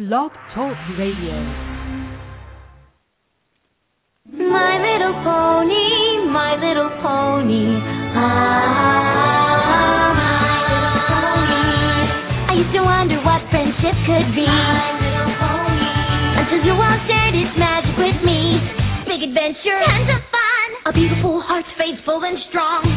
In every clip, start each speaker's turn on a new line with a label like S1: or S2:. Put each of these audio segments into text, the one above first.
S1: Blog Talk Radio.
S2: My little pony, my little pony. Ah, my little pony. I used to wonder what friendship could be. My little pony. Until you all shared its magic with me. Big adventure, tons of fun. A beautiful heart, faithful and strong.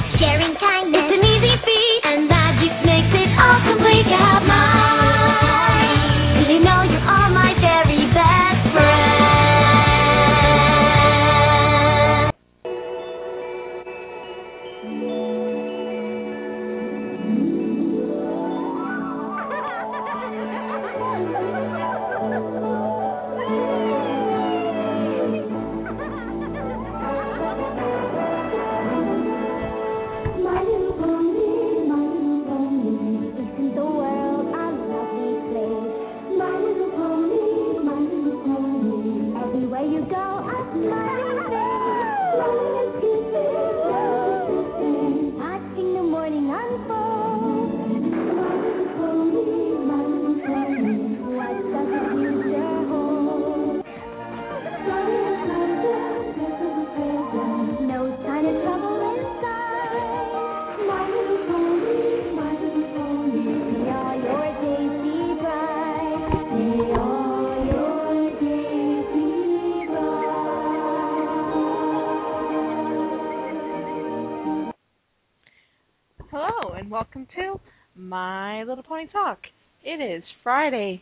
S3: Welcome to My Little Pony Talk. It is Friday,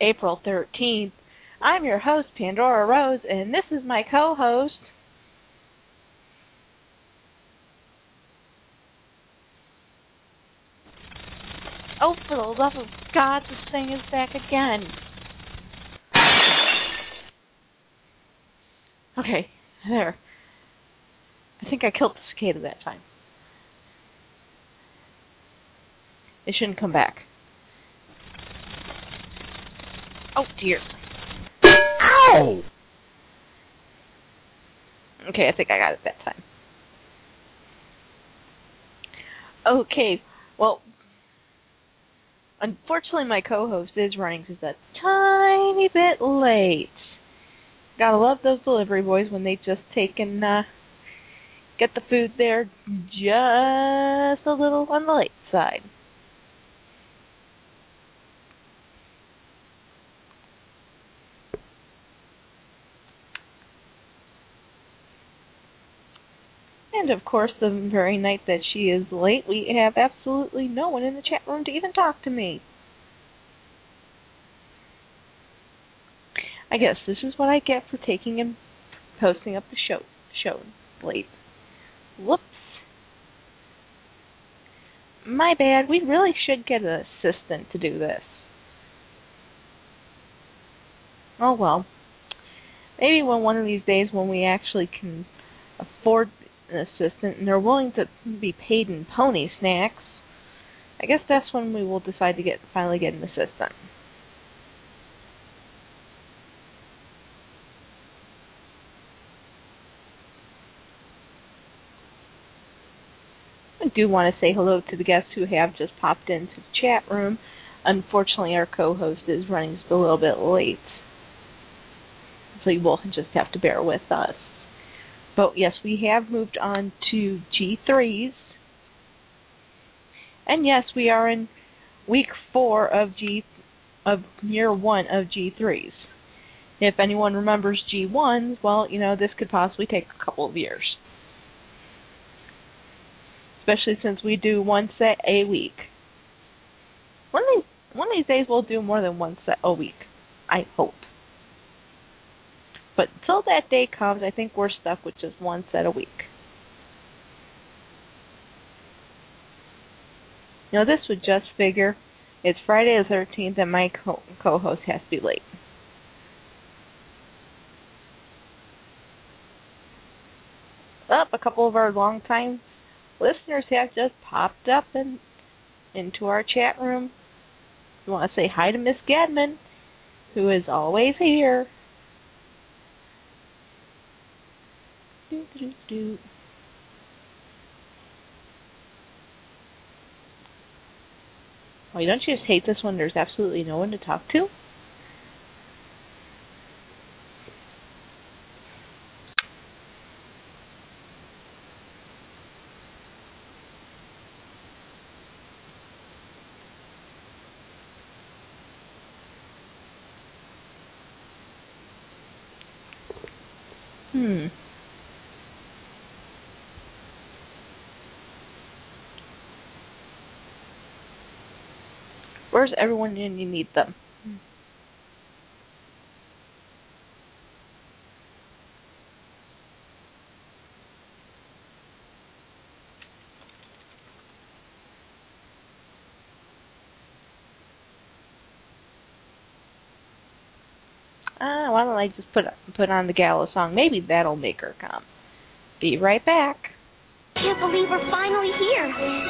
S3: April 13th. I'm your host, Pandora Rose, and this is my co host. Oh, for the love of God, this thing is back again. Okay, there. I think I killed the cicada that time. It shouldn't come back. Oh dear.
S4: Ow!
S3: Okay, I think I got it that time. Okay, well, unfortunately, my co-host is running just a tiny bit late. Gotta love those delivery boys when they just take and uh, get the food there just a little on the late side. And of course, the very night that she is late, we have absolutely no one in the chat room to even talk to me. I guess this is what I get for taking and posting up the show show late. Whoops. My bad. We really should get an assistant to do this. Oh well. Maybe when one of these days when we actually can afford an assistant and they're willing to be paid in pony snacks, I guess that's when we will decide to get finally get an assistant. I do want to say hello to the guests who have just popped into the chat room. Unfortunately, our co-host is running just a little bit late, so you will just have to bear with us. But yes, we have moved on to G3s. And yes, we are in week four of G of year one of G3s. If anyone remembers G1s, well, you know, this could possibly take a couple of years. Especially since we do one set a week. One of these, one of these days we'll do more than one set a week. I hope. But until that day comes, I think we're stuck with just one set a week. Now, this would just figure it's Friday the 13th and my co- co-host has to be late. Up, a couple of our longtime listeners have just popped up into our chat room. We want to say hi to Miss Gadman, who is always here. Do, do. Why don't you just hate this when there's absolutely no one to talk to? powers everyone you need them. Ah, why don't I just put put on the gala song? Maybe that'll make her come. Be right back
S2: can't believe we're finally here.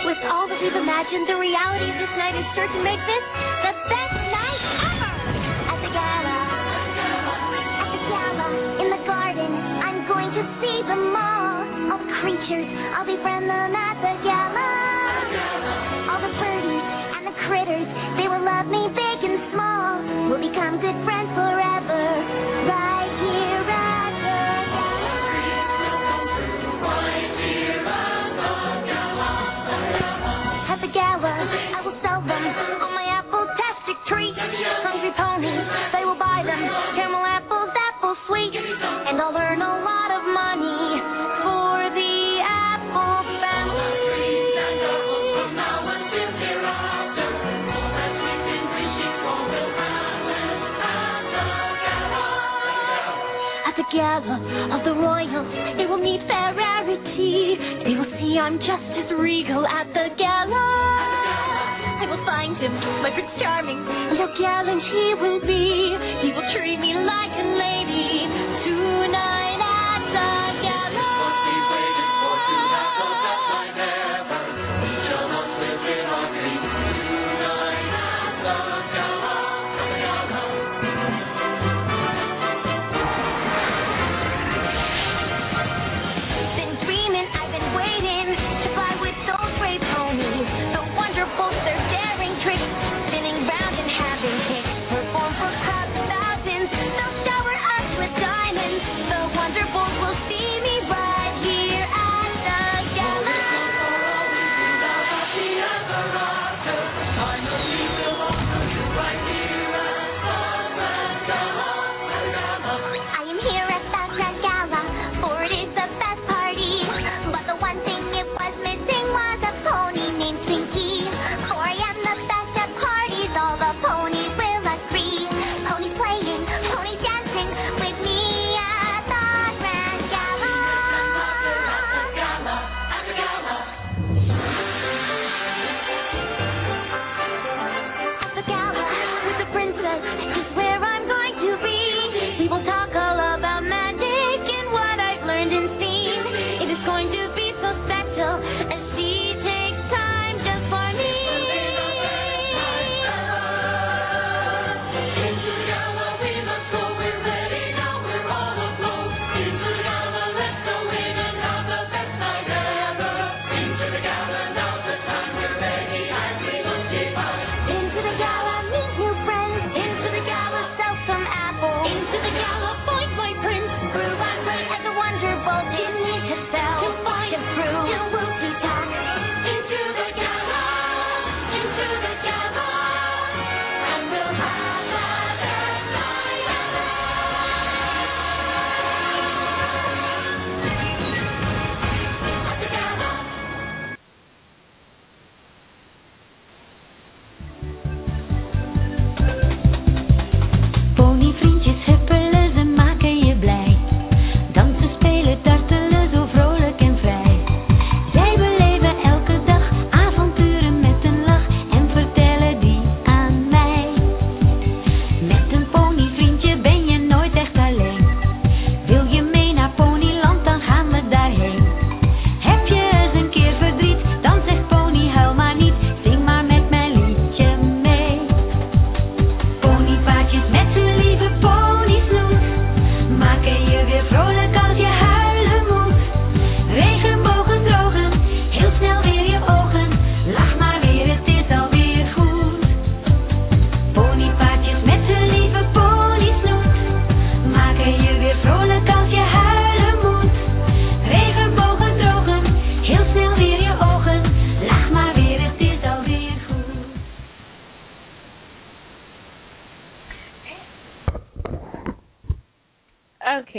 S2: With all that we've imagined, the reality of this night is sure to make this the best night ever. At the gala, at the gala, in the garden, I'm going to see them all. All the creatures, I'll befriend them at the gala. All the birdies and the critters, they will love me big and small. We'll become good friends forever. Right treat. Hungry ponies, they will buy them. Caramel apples, apple sweet. And I'll earn a lot of money for the apple family. At the gala of the royals, they will meet their rarity. They will see I'm just as regal at the gala will find him, my Prince Charming, and how gallant he will be. He will treat me like a lady,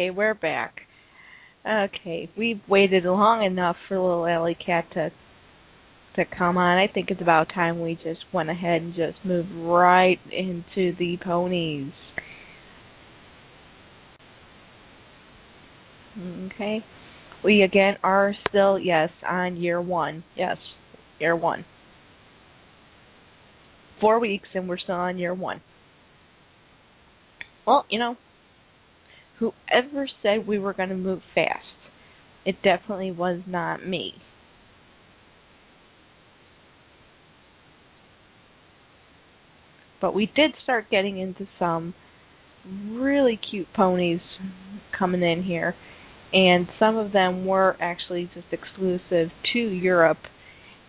S3: We're back. Okay, we've waited long enough for little alley cat to to come on. I think it's about time we just went ahead and just moved right into the ponies. Okay. We again are still, yes, on year one. Yes, year one. Four weeks and we're still on year one. Well, you know, whoever said we were going to move fast, it definitely was not me. But we did start getting into some really cute ponies coming in here, and some of them were actually just exclusive to Europe,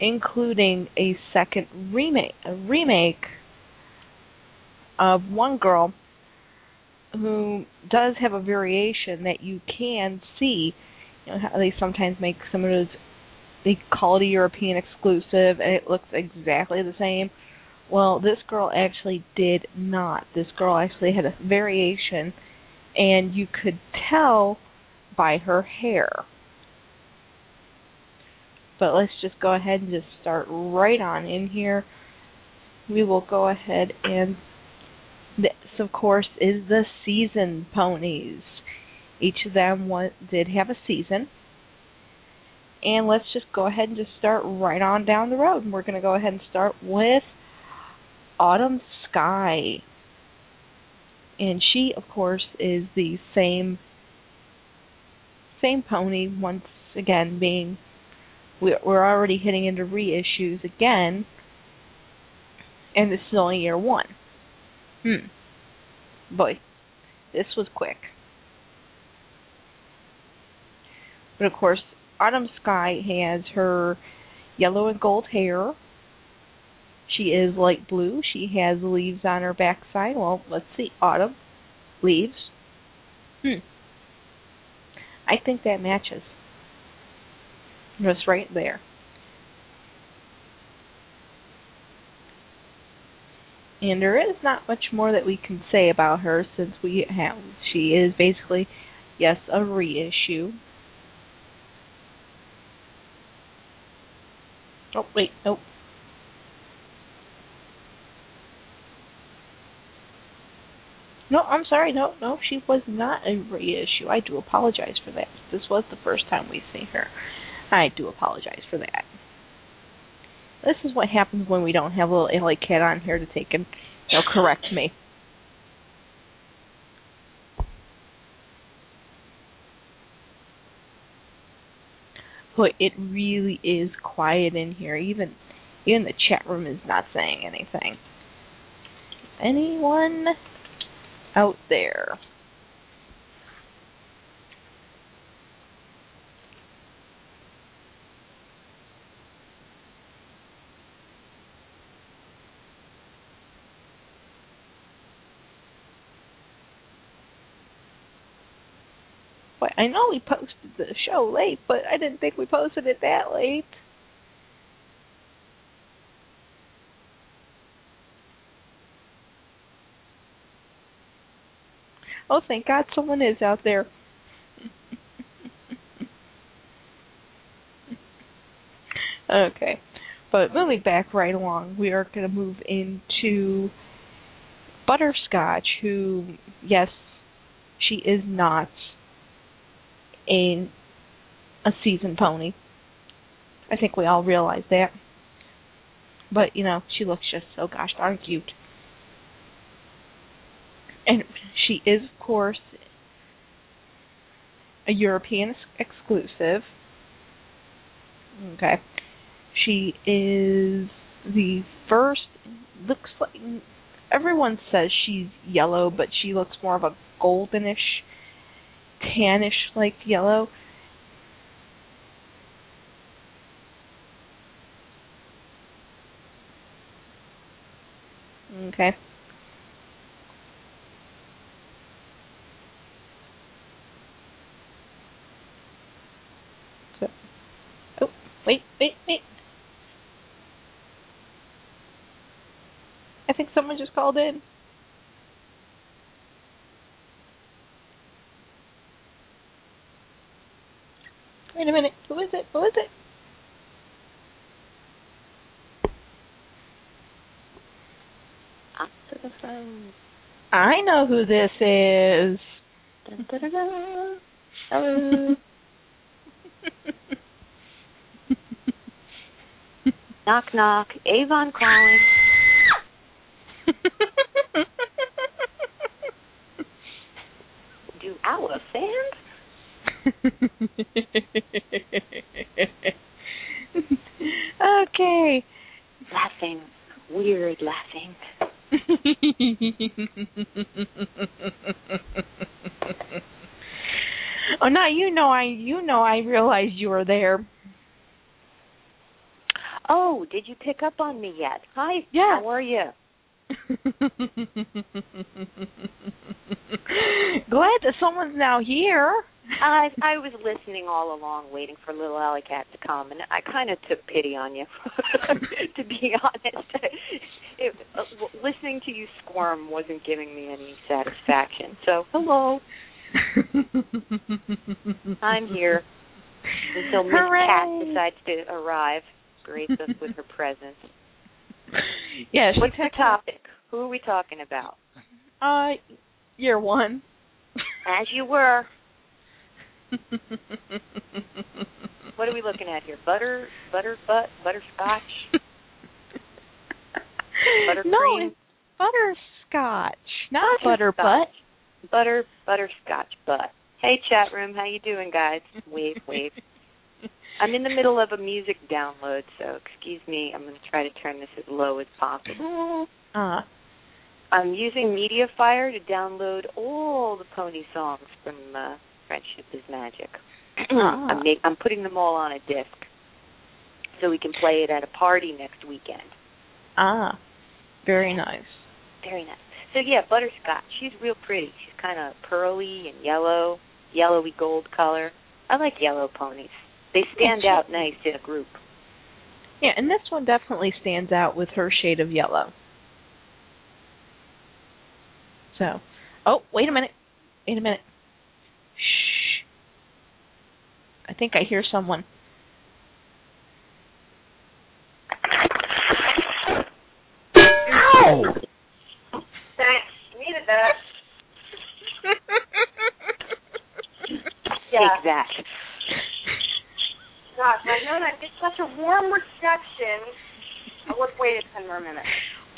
S3: including a second remake, a remake of one girl who does have a variation that you can see. You know they sometimes make some of those they call it a European exclusive and it looks exactly the same. Well, this girl actually did not. This girl actually had a variation and you could tell by her hair. But let's just go ahead and just start right on in here. We will go ahead and this, of course, is the season ponies. Each of them did have a season. And let's just go ahead and just start right on down the road. And we're going to go ahead and start with Autumn Sky. And she, of course, is the same same pony. Once again, being we're already hitting into reissues again, and this is only year one. Hmm. Boy, this was quick. But of course, Autumn Sky has her yellow and gold hair. She is light blue. She has leaves on her backside. Well, let's see. Autumn. Leaves. Hmm. I think that matches. Just right there. And there is not much more that we can say about her since we have she is basically yes a reissue oh wait nope No, I'm sorry. No, no, she was not a reissue. I do apologize for that. This was the first time we see her. I do apologize for that. This is what happens when we don't have a little Alley Cat on here to take and you know, correct me. But it really is quiet in here. Even even the chat room is not saying anything. Anyone out there? But I know we posted the show late, but I didn't think we posted it that late. Oh, thank God someone is out there. okay. But moving back right along, we are going to move into Butterscotch, who, yes, she is not a a seasoned pony. I think we all realize that. But, you know, she looks just so gosh darn cute. And she is, of course, a European exclusive. Okay. She is the first, looks like, everyone says she's yellow, but she looks more of a goldenish tannish like yellow. Okay. So, oh, wait, wait, wait. I think someone just called in. Wait a minute. Who is it? Who is it?
S5: Answer.
S3: I know who this is.
S5: Dun, dun, dun, dun. Hello. knock knock. Avon calling. Do our fans?
S3: okay.
S5: Laughing. Weird laughing.
S3: oh, now you know I you know I realized you were there.
S5: Oh, did you pick up on me yet? Hi.
S3: Yeah.
S5: How are you?
S3: Glad that someone's now here.
S5: I I was listening all along, waiting for little Alley Cat to come, and I kind of took pity on you. to be honest, it, uh, listening to you squirm wasn't giving me any satisfaction. So, hello, I'm here until Miss Cat decides to arrive, grace us with her presence.
S3: Yeah, she
S5: What's the topic? Who are we talking about?
S3: Uh, year one.
S5: As you were. What are we looking at here? Butter, butter butt, butterscotch.
S3: no,
S5: Buttercream?
S3: it's butterscotch, not butter butt.
S5: Butter, butterscotch butt. Hey, chat room, how you doing, guys? Wave, wave. I'm in the middle of a music download, so excuse me. I'm going to try to turn this as low as possible.
S3: Uh,
S5: I'm using MediaFire to download all the pony songs from uh, Friendship is Magic.
S3: Ah.
S5: I'm, make, I'm putting them all on a disc so we can play it at a party next weekend.
S3: ah, very nice.
S5: Very nice. So yeah, butterscotch. She's real pretty. She's kind of pearly and yellow, yellowy gold color. I like yellow ponies. They stand
S3: Yeah,
S5: out nice in a group.
S3: Yeah, and this one definitely stands out with her shade of yellow. So, oh, wait a minute. Wait a minute. Shh. I think I hear someone.
S4: Ow!
S6: That. Yeah.
S5: Take that.
S6: Gosh, I know that gets such a warm reception. I would have waited ten more minutes.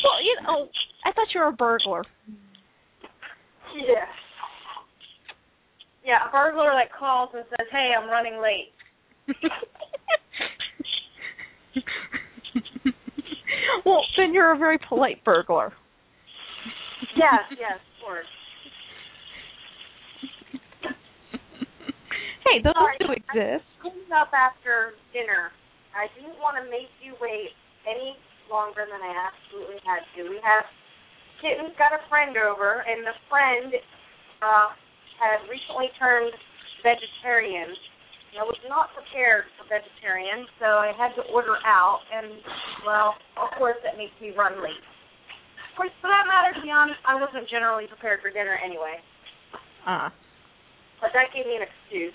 S3: Well, you know, I thought you were a burglar.
S6: Yes. Yeah, a burglar that calls and says, "Hey, I'm running late."
S3: well, then you're a very polite burglar.
S6: Yes, yes, of course.
S3: hey, those
S6: Sorry.
S3: do exist.
S6: Cleaned up after dinner. I didn't want to make you wait any longer than I absolutely had to. We have kitten's got a friend over, and the friend uh, had recently turned vegetarian. I was not prepared for vegetarian, so I had to order out, and well, of course that makes me run late. Course, for that matter, to be honest, I wasn't generally prepared for dinner anyway,
S3: Ah.
S6: but that gave me an excuse.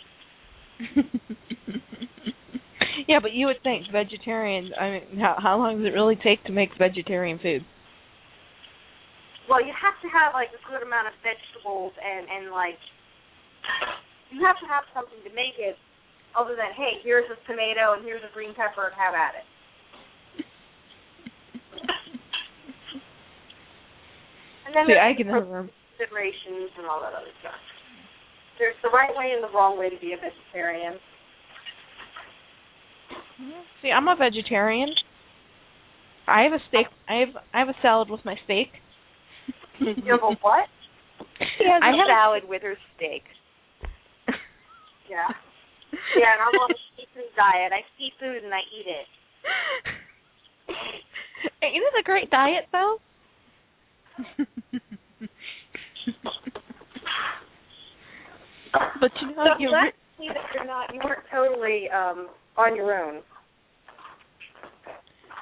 S3: yeah, but you would think vegetarian. I mean, how how long does it really take to make vegetarian food?
S6: Well, you have to have like a good amount of vegetables and and like you have to have something to make it other than hey, here's a tomato and here's a green pepper and have at it. And then
S3: See,
S6: there's
S3: I can never.
S6: considerations and all that other stuff. There's the right way and the wrong way to be a vegetarian. Mm-hmm.
S3: See, I'm a vegetarian. I have a steak. I have I have a salad with my steak.
S6: You have a what?
S5: She has
S3: I
S5: a
S3: have-
S5: salad with her steak.
S6: Yeah. Yeah, and I'm on a seafood diet. I see food and I eat it.
S3: Ain't it a great diet though? but you know,
S6: So
S3: you
S6: let's see that you're not you weren't totally um on your own.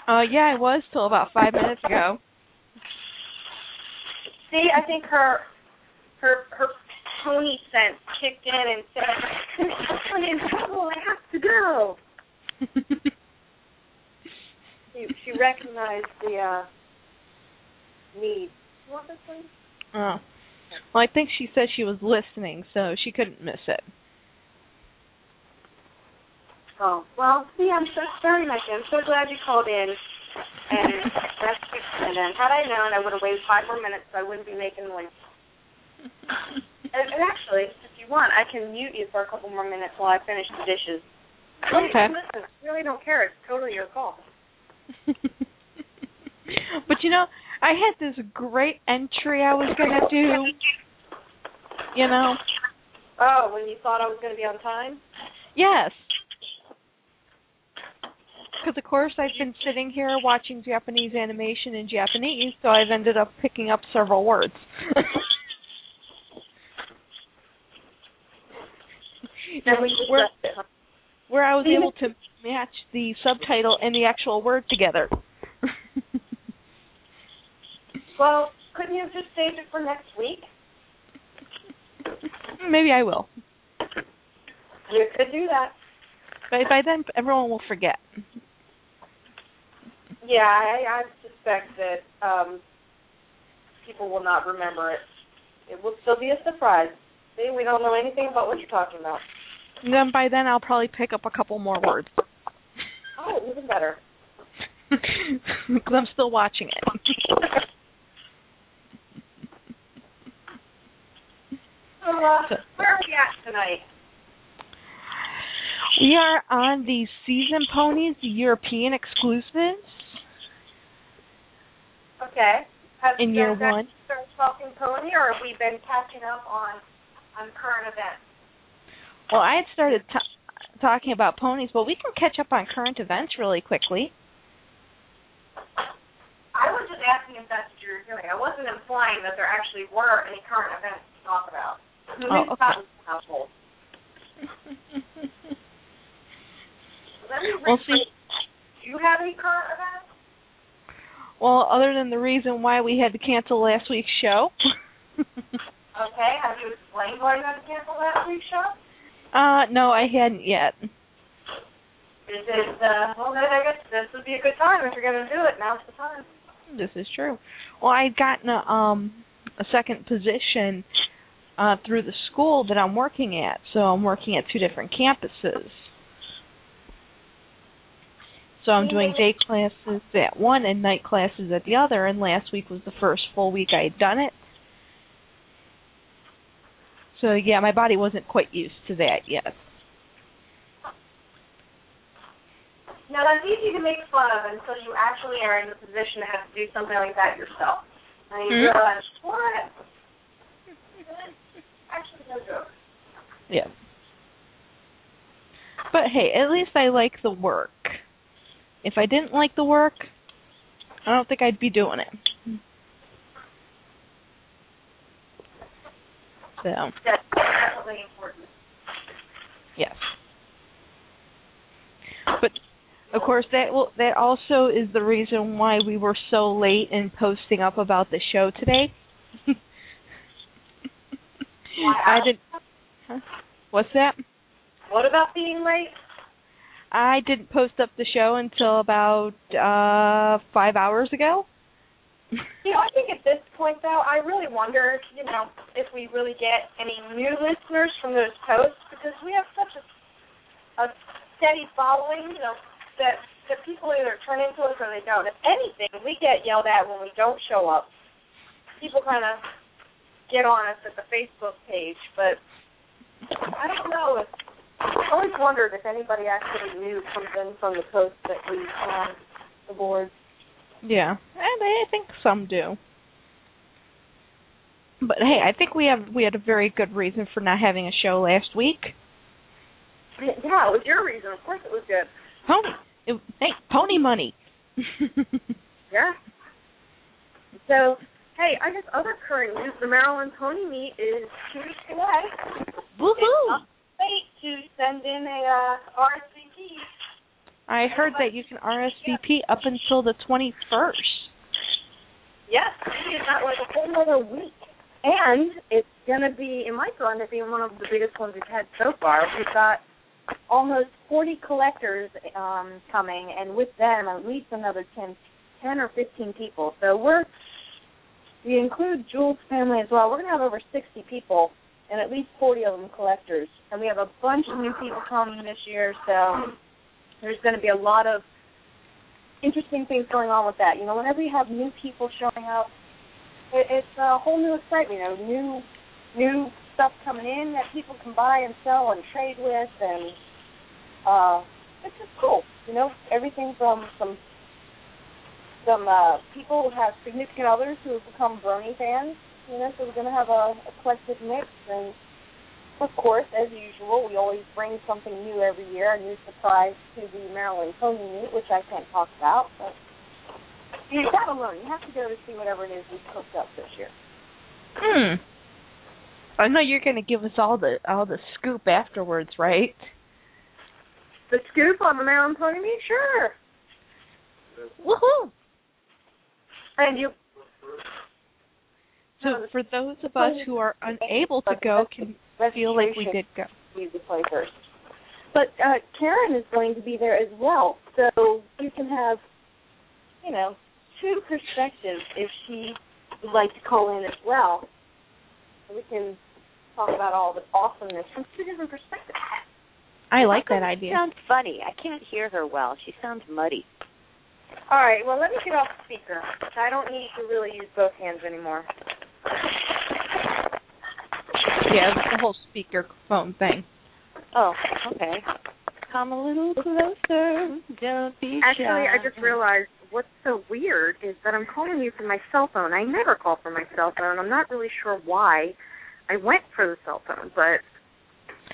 S3: uh yeah, I was till about five minutes ago.
S6: See, I think her her her pony sense kicked in and said, I'm in trouble. I have to go. She, she recognized the uh, need. You want this one?
S3: oh. Well, I think she said she was listening, so she couldn't miss it.
S6: Oh, well, see, I'm so very nice. I'm so glad you called in. And that's and then had I known, I would have waited five more minutes, so I wouldn't be making noise. And, and actually, if you want, I can mute you for a couple more minutes while I finish the dishes.
S3: Okay.
S6: Listen, I really don't care. It's totally your call.
S3: but you know, I had this great entry I was gonna do. You know,
S6: Oh, when you thought I was going to be on time?
S3: yes. Because of course I've been sitting here watching Japanese animation in Japanese, so I've ended up picking up several words.
S6: And
S3: where, where, where I was able to match the subtitle and the actual word together.
S6: Well, couldn't you have just saved it for next week?
S3: Maybe I will.
S6: You could do that.
S3: By, by then, everyone will forget.
S6: Yeah, I, I suspect that um, people will not remember it. It will still be a surprise. See, we don't know anything about what you're talking about.
S3: And then by then, I'll probably pick up a couple more words.
S6: Oh, even better.
S3: Because I'm still watching it.
S6: So, uh, where are we at tonight?
S3: We are on the Season Ponies the European exclusives
S6: Okay. Have
S3: in
S6: you
S3: year one.
S6: started talking pony, or have we been catching up on on current events?
S3: Well, I had started t- talking about ponies, but we can catch up on current events really quickly.
S6: I was just asking if that's what you were doing. I wasn't implying that there actually were any current events to talk about. Who
S3: Oh, okay.
S6: that was the household?
S3: We'll see.
S6: Do you have any current events?
S3: Well, other than the reason why we had to cancel last week's show.
S6: Okay. Have you explained why you had to cancel last week's show?
S3: uh, no, I hadn't yet.
S6: Is it, uh, well, then I guess this would be a good time if you're going to do it. Now's the time.
S3: This is true. Well, I'd gotten a, um a second position uh through the school that I'm working at, so I'm working at two different campuses. So I'm doing day classes at one and night classes at the other, and last week was the first full week I had done it. So yeah, my body wasn't quite used to that yet.
S6: Now, that's easy to make fun of until you actually are in the position to have to do something like that yourself. And you
S3: Mhm.
S6: realize, what?
S3: Yeah. But hey, at least I like the work. If I didn't like the work, I don't think I'd be doing it. So,
S6: That's definitely important.
S3: yes. But of course that that also is the reason why we were so late in posting up about the show today. I didn't huh? What's that?
S6: What about being late?
S3: I didn't post up the show until about uh five hours ago.
S6: You know, I think at this point, though, I really wonder, you know, if we really get any new listeners from those posts because we have such a, a steady following, you know, that that people either turn into us or they don't. If anything, we get yelled at when we don't show up. People kind of get on us at the Facebook page, but I don't know if. I always wondered if anybody actually new comes in from the posts that we on the board.
S3: Yeah, eh, and I think some do. But hey, I think we have we had a very good reason for not having a show last week.
S6: Yeah, it was your reason. Of course, it was good.
S3: Pony, it, hey, pony money.
S6: Yeah. So, hey, I guess other current news: the Maryland Pony Meet is two weeks away.
S3: Woohoo!
S6: Wait to send in a uh, RSVP.
S3: I heard that you can RSVP up until the twenty first.
S6: Yes, it's not like a whole other week. and it's going to be, it might go end up being one of the biggest ones we've had so far. We've got almost 40 collectors um, coming, and with them at least another 10, 10 or 15 people. So we're, we include Jules' family as well. We're going to have over 60 people, and at least 40 of them collectors. And we have a bunch of new people coming this year, so there's going to be a lot of interesting things going on with that. You know, whenever you have new people showing up, it, it's a whole new excitement. You know, new new stuff coming in that people can buy and sell and trade with, and uh, it's just cool. You know, everything from some some uh, people who have significant others who have become Brony fans. You know, so we're going to have a eclectic mix, and of course, as usual, we always bring something new every year, a new surprise to the Maryland Pony Meet, which I can't talk about, but you gotta learn. You have to go to see whatever it is we've cooked up this year.
S3: Hmm. I know you're going to give us all the all the scoop afterwards, right?
S6: The scoop on the Maryland Pony Meet, sure.
S3: Woohoo!
S6: And you
S3: So for those of us who are unable to go, can feel like we did go.
S6: music play first. But uh Karen is going to be there as well, so you can have, you know, two perspectives if she would like to call in as well. We can talk about all the awesomeness from two different perspectives.
S3: I like that idea.
S5: She sounds funny. I can't hear her well. She sounds muddy.
S6: All right, well let me get off speaker. I don't need to really use both hands anymore.
S3: Yeah, that's the whole speaker phone thing.
S5: Oh, okay. Come a little closer. Don't be
S6: Actually,
S5: shy.
S6: I just realized what's so weird is that I'm calling you from my cell phone. I never call from my cell phone. I'm not really sure why I went for the cell phone, but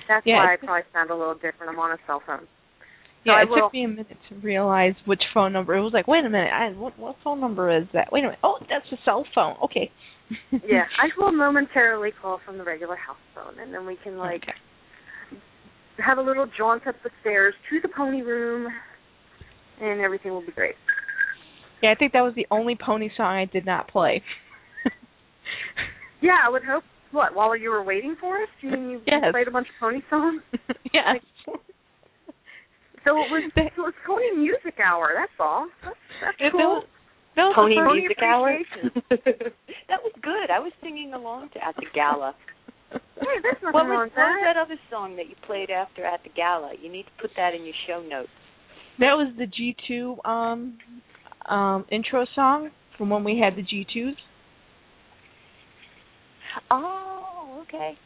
S6: that's
S3: Yeah,
S6: why I probably sound a little different. I'm on a cell phone.
S3: Yeah,
S6: I
S3: it took me a minute to realize which phone number. It was like, wait a minute, I, what what phone number is that? Wait a minute. Oh, that's a cell phone. Okay.
S6: Yeah, I will momentarily call from the regular house phone, and then we can like
S3: Okay.
S6: have a little jaunt up the stairs to the pony room, and everything will be great.
S3: Yeah, I think that was the only pony song I did not play.
S6: Yeah, I would hope. What while you were waiting for us, you mean you
S3: Yes.
S6: played a bunch of pony songs?
S3: yes.
S6: So it was
S3: That-
S6: so it was Pony Music Hour. That's all. That's, that's
S3: That
S6: cool.
S3: was- that was
S5: Pony music hour. that was good. I was singing along to at the gala.
S6: Hey, there's nothing
S5: What
S6: wrong
S5: was,
S6: with
S5: what was
S6: that.
S5: that other song that you played after at the gala? You need to put that in your show notes.
S3: That was the G two um um intro song from when we had the G twos.
S5: Oh, okay.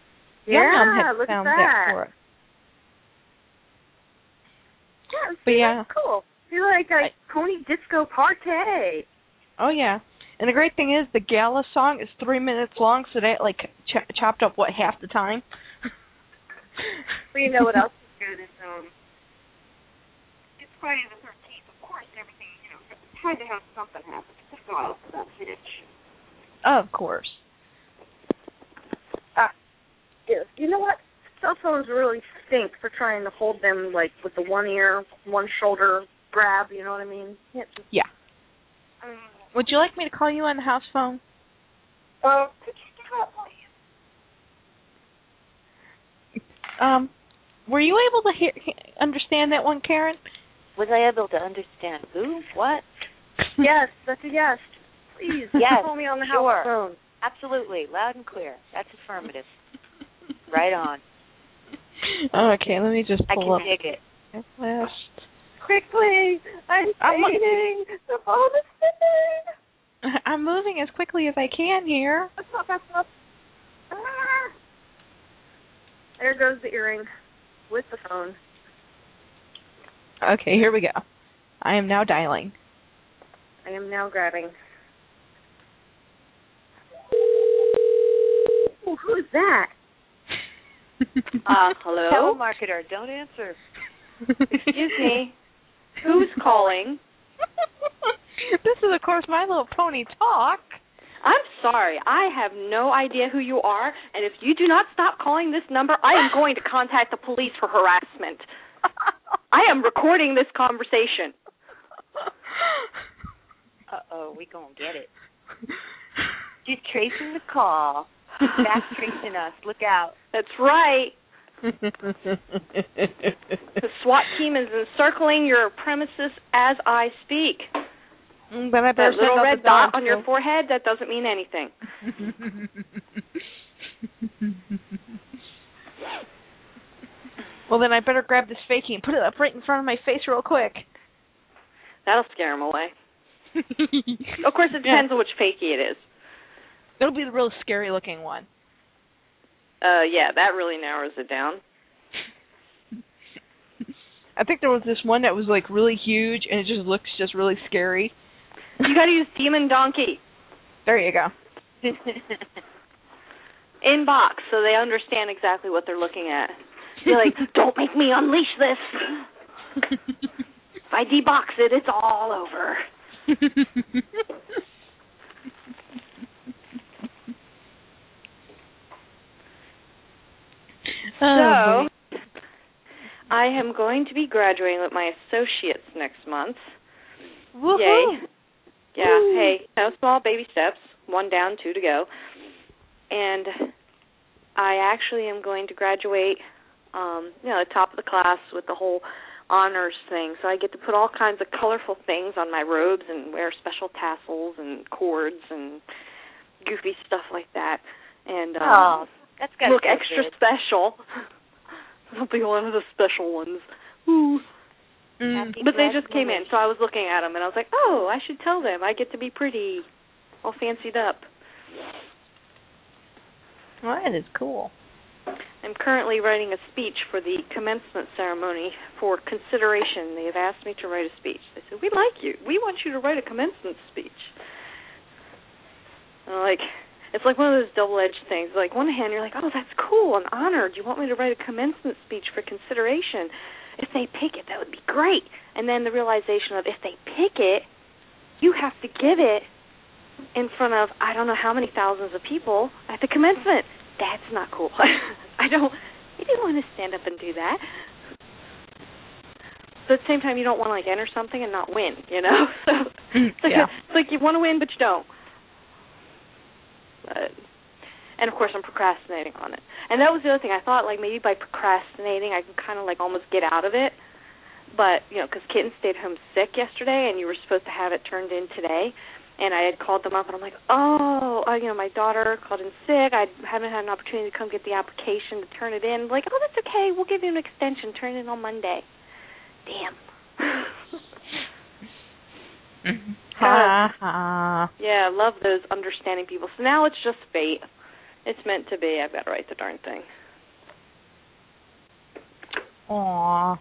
S6: Yeah,
S3: Yum Yum had
S6: look at
S3: found
S6: that. Yeah,
S3: But yeah.
S6: cool. You're like a Pony Disco Party.
S3: Oh yeah. And the great thing is the gala song is three minutes long, so they like ch- chopped up what half the time.
S6: But you know what else is good is um it's Friday the thirteenth, of course everything, you know, had to have something happen. Just go out for that bitch.
S3: of course.
S6: Yeah. You know what? Cell phones really stink for trying to hold them like with the one ear, one shoulder grab, you know what I mean? You just
S3: Yeah.
S6: um,
S3: Would you like me to call you on the house phone?
S6: uh, could you do that please?
S3: Um, were you able to hear understand that one, Karen?
S5: Was I able to understand who? What?
S6: yes, that's a yes. Please
S5: Yes,
S6: call me on the
S5: sure.
S6: house phone.
S5: Absolutely, loud and clear. That's affirmative. right on.
S3: Okay, let me just pull I
S5: can
S3: up
S5: dig it.
S3: last.
S6: Quickly, I'm
S3: I'm
S6: fading. The phone is spinning.
S3: I'm moving as quickly as I can here.
S6: That's not, that's not. Ah. There goes the earring with the phone.
S3: Okay, here we go. I am now dialing.
S6: I am now grabbing. Ooh, who's that?
S5: Uh, hello? Telemarketer, don't answer. Excuse me. Who's calling?
S3: this is, of course, My Little Pony Talk.
S7: I'm sorry. I have no idea who you are, and if you do not stop calling this number, I am going to contact the police for harassment. I am recording this conversation.
S5: Uh oh, we gonna get it. She's tracing the call. Back tracing us. Look out.
S7: That's right. The SWAT team is encircling your premises as I speak.
S3: Mm, but I
S7: That little red dot
S3: dog
S7: on your forehead, that doesn't mean anything.
S3: well, then I better grab this fakie and put it up right in front of my face real quick.
S7: That'll scare him away. Of course, it depends on which fakie it is.
S3: It'll be the real scary looking one.
S7: Uh, yeah, that really narrows it down.
S3: I think there was this one that was like really huge and it just looks just really scary.
S7: You got to use Demon Donkey
S3: There you go.
S7: in box so they understand exactly what they're looking at. You're like, don't make me unleash this. If I debox it, it's all over.
S3: Oh,
S7: So, I am going to be graduating with my associates next month.
S3: Woohoo.
S7: Yay. Yeah,
S3: Woo.
S7: hey, no small baby steps, one down, two to go. And I actually am going to graduate um, you know, at the top of the class with the whole honors thing. So I get to put all kinds of colorful things on my robes and wear special tassels and cords and goofy stuff like that. And um
S5: Oh, that's got
S7: look extra special. I'll be one of the special ones. Ooh.
S3: Mm.
S7: But they just came in, so I was looking at them, and I was like, "Oh, I should tell them. I get to be pretty, all fancied up."
S3: Well, that is cool.
S7: I'm currently writing a speech for the commencement ceremony for consideration. They have asked me to write a speech. They said, "We like you. We want you to write a commencement speech." And I'm like, it's like one of those double-edged things. Like one hand, you're like, "Oh, that's cool. I'm honored. You want me to write a commencement speech for consideration? If they pick it, that would be great." And then the realization of if they pick it, you have to give it in front of I don't know how many thousands of people at the commencement. That's not cool. I don't. You didn't want to stand up and do that. But at the same time, you don't want to like enter something and not win. You know, so it's like,
S3: Yeah.
S7: it's like you want to win but you don't. But, and of course, I'm procrastinating on it. And that was the other thing. I thought like maybe by procrastinating, I can kind of like almost get out of it. But you know, because Kitten stayed home sick yesterday, and you were supposed to have it turned in today and I had called them up, and I'm like, oh, uh, you know, my daughter called in sick. I haven't had an opportunity to come get the application to turn it in. Like, oh, that's okay. We'll give you an extension. Turn it in on Monday. Damn.
S3: Ha ha. Uh-huh.
S7: yeah, I love those understanding people. So now it's just fate. It's meant to be. I've got to write the darn thing.
S3: Aw.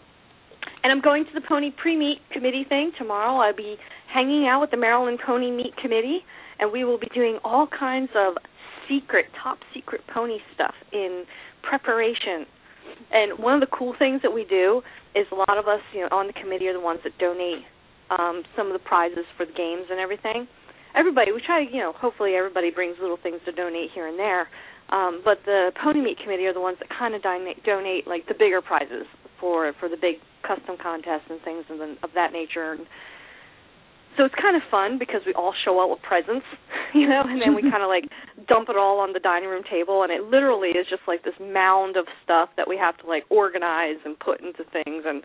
S7: And I'm going to the Pony Pre-Meet Committee thing tomorrow. I'll be hanging out with the Maryland Pony Meet Committee, and we will be doing all kinds of secret, top secret pony stuff in preparation. And one of the cool things that we do is a lot of us, you know, on the committee are the ones that donate um, some of the prizes for the games and everything. Everybody, we try to, you know, hopefully everybody brings little things to donate here and there. Um, but the Pony Meet Committee are the ones that kind of donate, donate like the bigger prizes for for the big custom contests and things of, the, of that nature. And so it's kind of fun because we all show up with presents, you know, and then we kind of like dump it all on the dining room table, and it literally is just like this mound of stuff that we have to like organize and put into things, and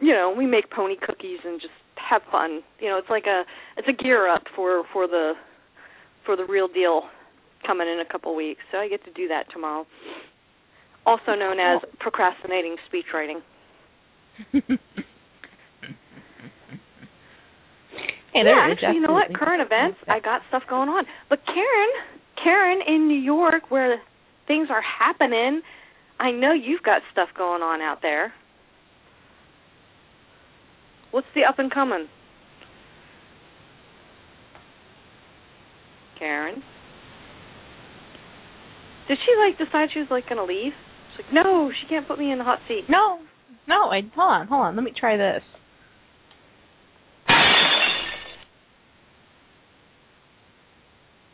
S7: you know, we make pony cookies and just have fun. You know, it's like a it's a gear up for for the for the real deal coming in a couple weeks. So I get to do that tomorrow. Also known as procrastinating speech writing.
S3: Hey,
S7: yeah, actually, you know what? Current events, I got stuff going on. But Karen, Karen in New York, where things are happening, I know you've got stuff going on out there. What's the up and coming? Karen? Did she like decide she was like gonna leave? She's like, no, she can't put me in the hot seat.
S3: No, no. I hold on, hold on. Let me try this.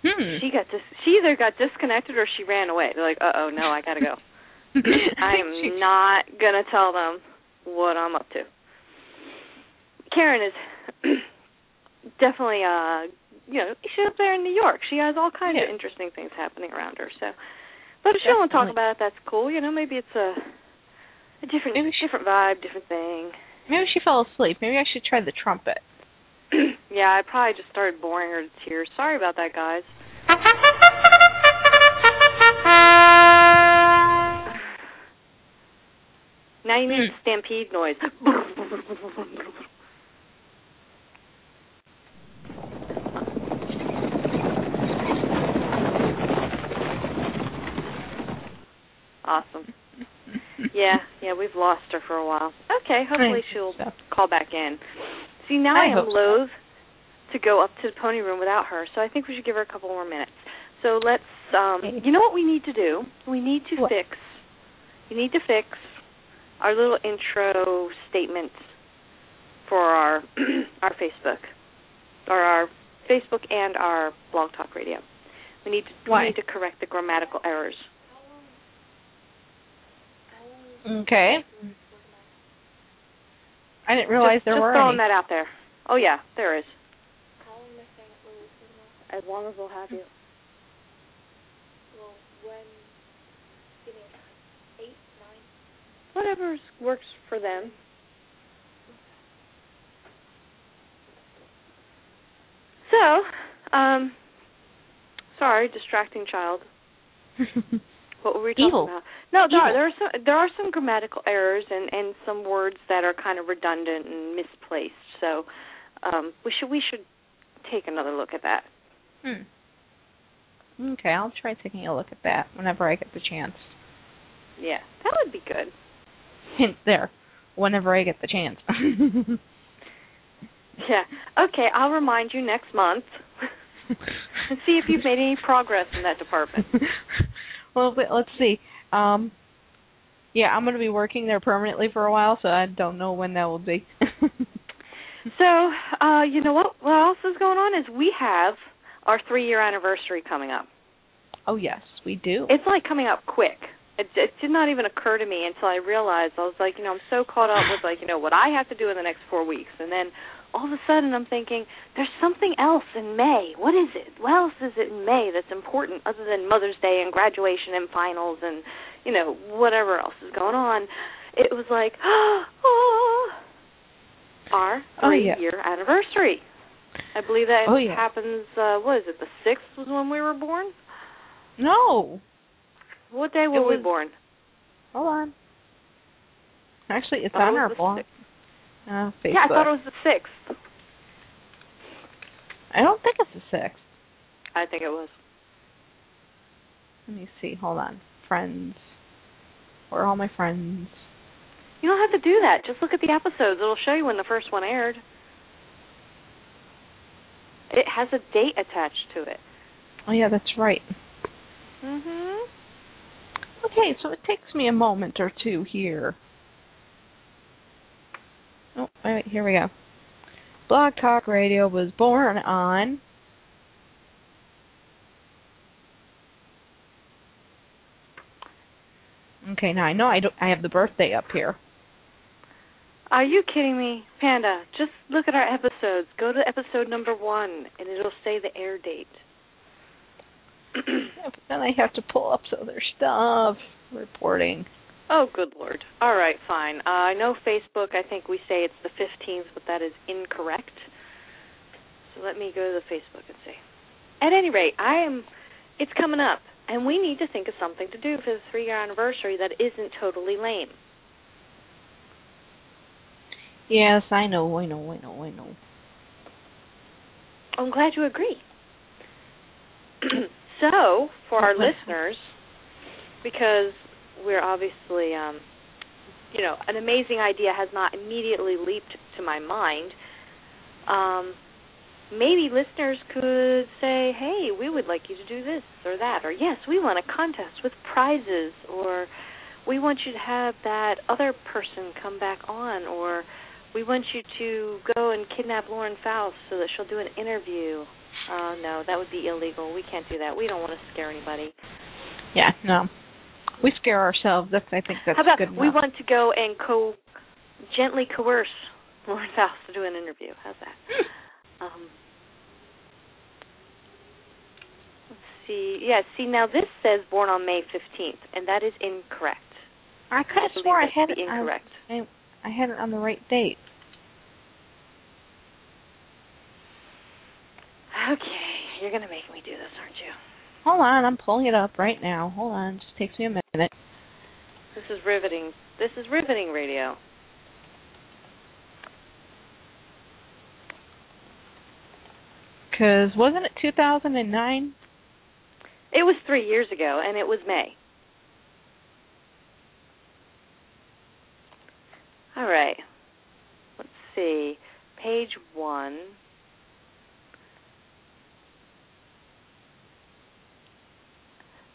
S3: Hmm.
S7: She got dis- she either got disconnected or she ran away. They're like, uh oh, no, I gotta go. I am
S3: She-
S7: not gonna tell them what I'm up to. Karen is definitely uh you know, she's up there in New York. She has all kinds
S3: Yeah.
S7: of interesting things happening around her. So, but if she to talk about it, that's cool. You know, maybe it's a a different
S3: Maybe she-
S7: different vibe, different thing.
S3: Maybe she fell asleep. Maybe I should try the trumpet.
S7: yeah, I probably just started boring her to tears. Sorry about that, guys. Now you need
S3: Hmm.
S7: stampede noise. awesome. Yeah, yeah, we've lost her for a while. Okay, hopefully she'll
S3: so.
S7: call back in. See, now
S3: I
S7: I, am
S3: hope so.
S7: loath to go up to the pony room without her, so I think we should give her a couple more minutes. So let's um
S3: Okay.
S7: you know what we need to do? We need to
S3: What?
S7: fix you need to fix our little intro statement for our our Facebook. Or our Facebook and our blog talk radio. We need to
S3: Why?
S7: we need to correct the grammatical errors.
S3: Okay. I didn't realize
S7: just,
S3: there
S7: just
S3: were
S7: throwing
S3: any.
S7: that out there. Oh yeah, there is. As long as we'll have you. Whatever works for them. So, um, sorry, distracting child. What were we talking
S3: Evil.
S7: about? No, there
S3: Evil.
S7: are, there are some there are some grammatical errors and and some words that are kind of redundant and misplaced. So, um, we should we should take another look at that.
S3: Hmm. Okay, I'll try taking a look at that whenever I get the chance.
S7: Yeah, that would be good.
S3: Hint there. Whenever I get the chance.
S7: Yeah. Okay, I'll remind you next month and see if you've made any progress in that department.
S3: well, let's see. Um, yeah, I'm going to be working there permanently for a while, so I don't know when that will be.
S7: So, uh, you know what? What else is going on is we have our three year anniversary coming up.
S3: oh yes, we do.
S7: It's like coming up quick. It, it did not even occur to me until I realized I was like, you know, I'm so caught up with like, you know, what I have to do in the next four weeks, and then all of a sudden I'm thinking, there's something else in May. What is it? What else is it in May that's important other than Mother's Day and graduation and finals and you know whatever else is going on? It was like, oh, our
S3: Oh,
S7: three
S3: yeah.
S7: year anniversary. I believe that
S3: Oh, yeah.
S7: happens. Uh, what is it? The sixth was when we were born.
S3: no,
S7: What day were
S3: It
S7: we born?
S3: hold on. Actually, it's on
S7: was
S3: our blog. Uh, Facebook.
S7: Yeah, I thought it was the sixth.
S3: I don't think it's the sixth.
S7: I think it was.
S3: Let me see. Hold on. Friends. Where are all my friends?
S7: You don't have to do that. Just look at the episodes. It'll show you when the first one aired. It has a date attached to it.
S3: Oh yeah, that's right.
S7: Mhm.
S3: Okay, so it takes me a moment or two here. Oh, wait, here we go. Blog Talk Radio was born on Okay, now I know I don't I have the birthday up here.
S7: Are you kidding me, Panda? Just look at our episodes. Go to episode number one, and it'll say the air date.
S3: But then I have to pull up some other stuff. Reporting.
S7: Oh, good lord. All right, fine. Uh, I know Facebook. I think we say it's the fifteenth, but that is incorrect. So let me go to the Facebook and see. At any rate, I am. It's coming up, and we need to think of something to do for the three-year anniversary that isn't totally lame.
S3: Yes, I know, I know, I know, I know.
S7: I'm glad you agree. so, for our listeners, because we're obviously, um, you know, an amazing idea has not immediately leaped to my mind. Um, maybe listeners could say, "Hey, we would like you to do this or that," or "Yes, we want a contest with prizes," or "We want you to have that other person come back on," or "We want you to go and kidnap Lauren Faust so that she'll do an interview." Uh, no, that would be illegal. We can't do that. We don't want to scare anybody.
S3: Yeah, no. We scare ourselves. That's I think that's
S7: How about
S3: good enough.
S7: we want to go and co gently coerce Lauren Faust to do an interview? How's that? Um, see. Yeah, see now this says born on May 15th, and that is incorrect.
S3: I could have swore I had it
S7: incorrect.
S3: I, I had it on the right date.
S7: Okay, you're gonna make me do this, aren't you?
S3: Hold on, I'm pulling it up right now. Hold on, just takes me a minute.
S7: This is riveting. This is riveting radio.
S3: Cause wasn't it 2009?
S7: It was three years ago, and it was May. All right. Let's see. Page one.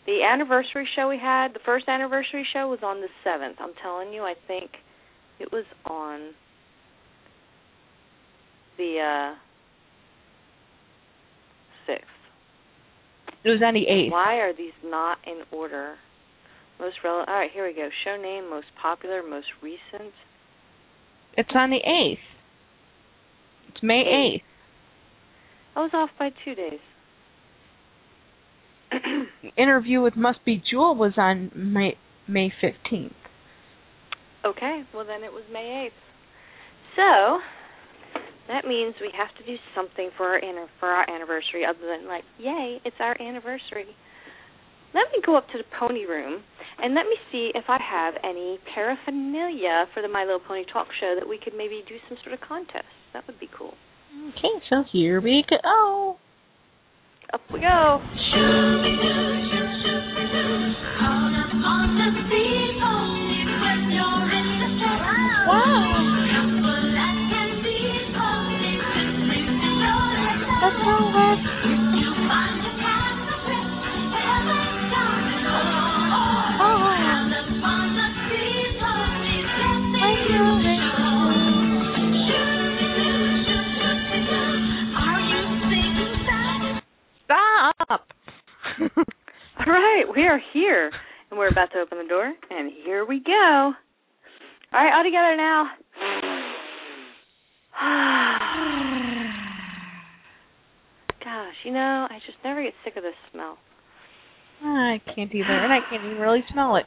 S7: The anniversary show we had, the first anniversary show was on the 7th. I'm telling you, I think it was on the uh 6th.
S3: It was on the 8th.
S7: Why are these not in order? Most relevant. All right, here we go. Show name, most popular, most recent.
S3: It's on the 8th. It's May 8th.
S7: I was off by two days.
S3: Interview with Must Be Jewel was on May May 15th.
S7: okay, well then it was May eighth. So that means we have to do something for our for our anniversary, other than like, yay, it's our anniversary. Let me go up to the pony room and let me see if I have any paraphernalia for the My Little Pony talk show that we could maybe do some sort of contest. That would be cool.
S3: Okay, so here we go.
S7: Up we go. All right, we are here, and we're about to open the door, and here we go. All right, all together now. Gosh, you know, I just never get sick of this smell.
S3: I can't either, and I can't even really smell it.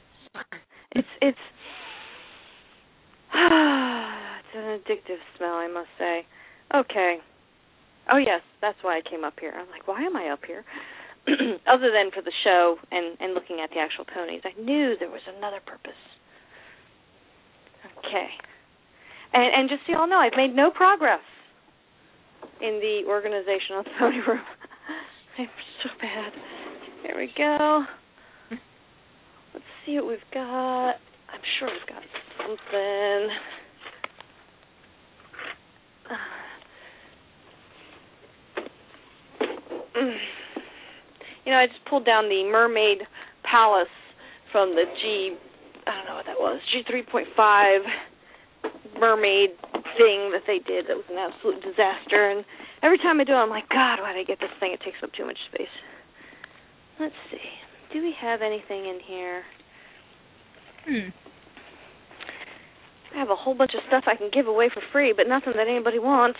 S7: It's it's it's an addictive smell, I must say. Okay. Oh yes, that's why I came up here. I'm like, why am I up here? Other than for the show and and looking at the actual ponies, I knew there was another purpose. Okay. And and just so y'all know, I've made no progress in the organization of the pony room. I'm so bad. Here we go. Let's see what we've got. I'm sure we've got something. Mm. Know, I just pulled down the Mermaid Palace from the G, I don't know what that was, G3.5 mermaid thing that they did that was an absolute disaster. And every time I do it, I'm like, God, why did I get this thing? It takes up too much space. Let's see. Do we have anything in here?
S3: Hmm.
S7: I have a whole bunch of stuff I can give away for free, but nothing that anybody wants.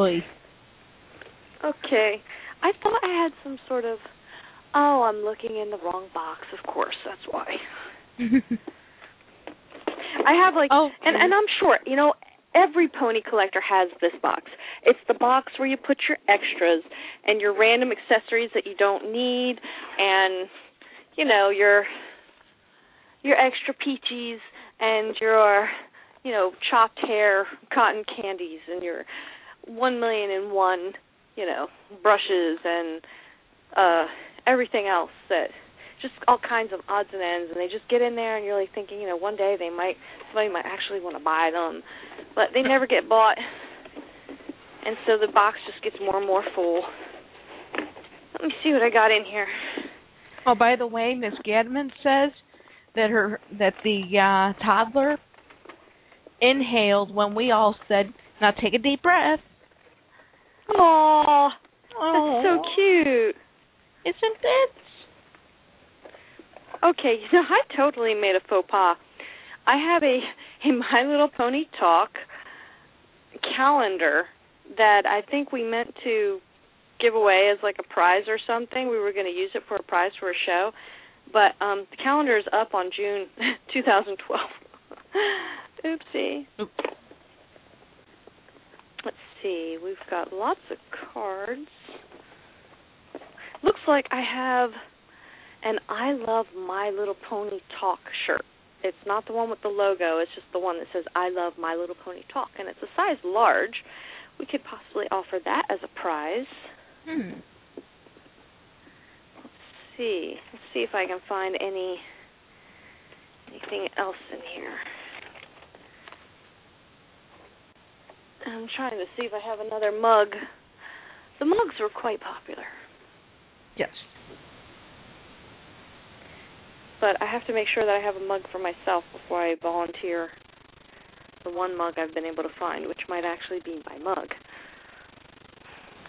S3: Oh.
S7: Okay. I thought I had some sort of Oh, I'm looking in the wrong box, of course, that's why. I have like
S3: Oh.
S7: and and I'm sure, you know, every pony collector has this box. It's the box where you put your extras and your random accessories that you don't need and you know, your your extra peaches and your you know, chopped hair cotton candies and your one million and one, you know, brushes and uh everything else that just all kinds of odds and ends and they just get in there and you're like thinking, you know, one day they might somebody might actually want to buy them. But they never get bought. And so the box just gets more and more full. Let me see what I got in here.
S3: Oh, by the way, Miss Gadman says that her that the uh toddler inhaled when we all said, "Now take a deep breath."
S7: Aw,
S3: Oh,
S7: that's so cute.
S3: Isn't it?
S7: Okay, you know, I totally made a faux pas. I have a a My Little Pony Talk calendar that I think we meant to give away as like a prize or something. We were going to use it for a prize for a show, but um the calendar is up on June 2012. Oopsie.
S3: Oops.
S7: See. We've got lots of cards. Looks like I have an I Love My Little Pony Talk shirt. It's not the one with the logo, it's just the one that says I Love My Little Pony Talk, and it's a size large. We could possibly offer that as a prize.
S3: Hmm.
S7: Let's see. Let's see if I can find any anything else in here. I'm trying to see if I have another mug. The mugs were quite popular,
S3: Yes.
S7: but I have to make sure that I have a mug for myself before I volunteer the one mug I've been able to find, which might actually be my mug.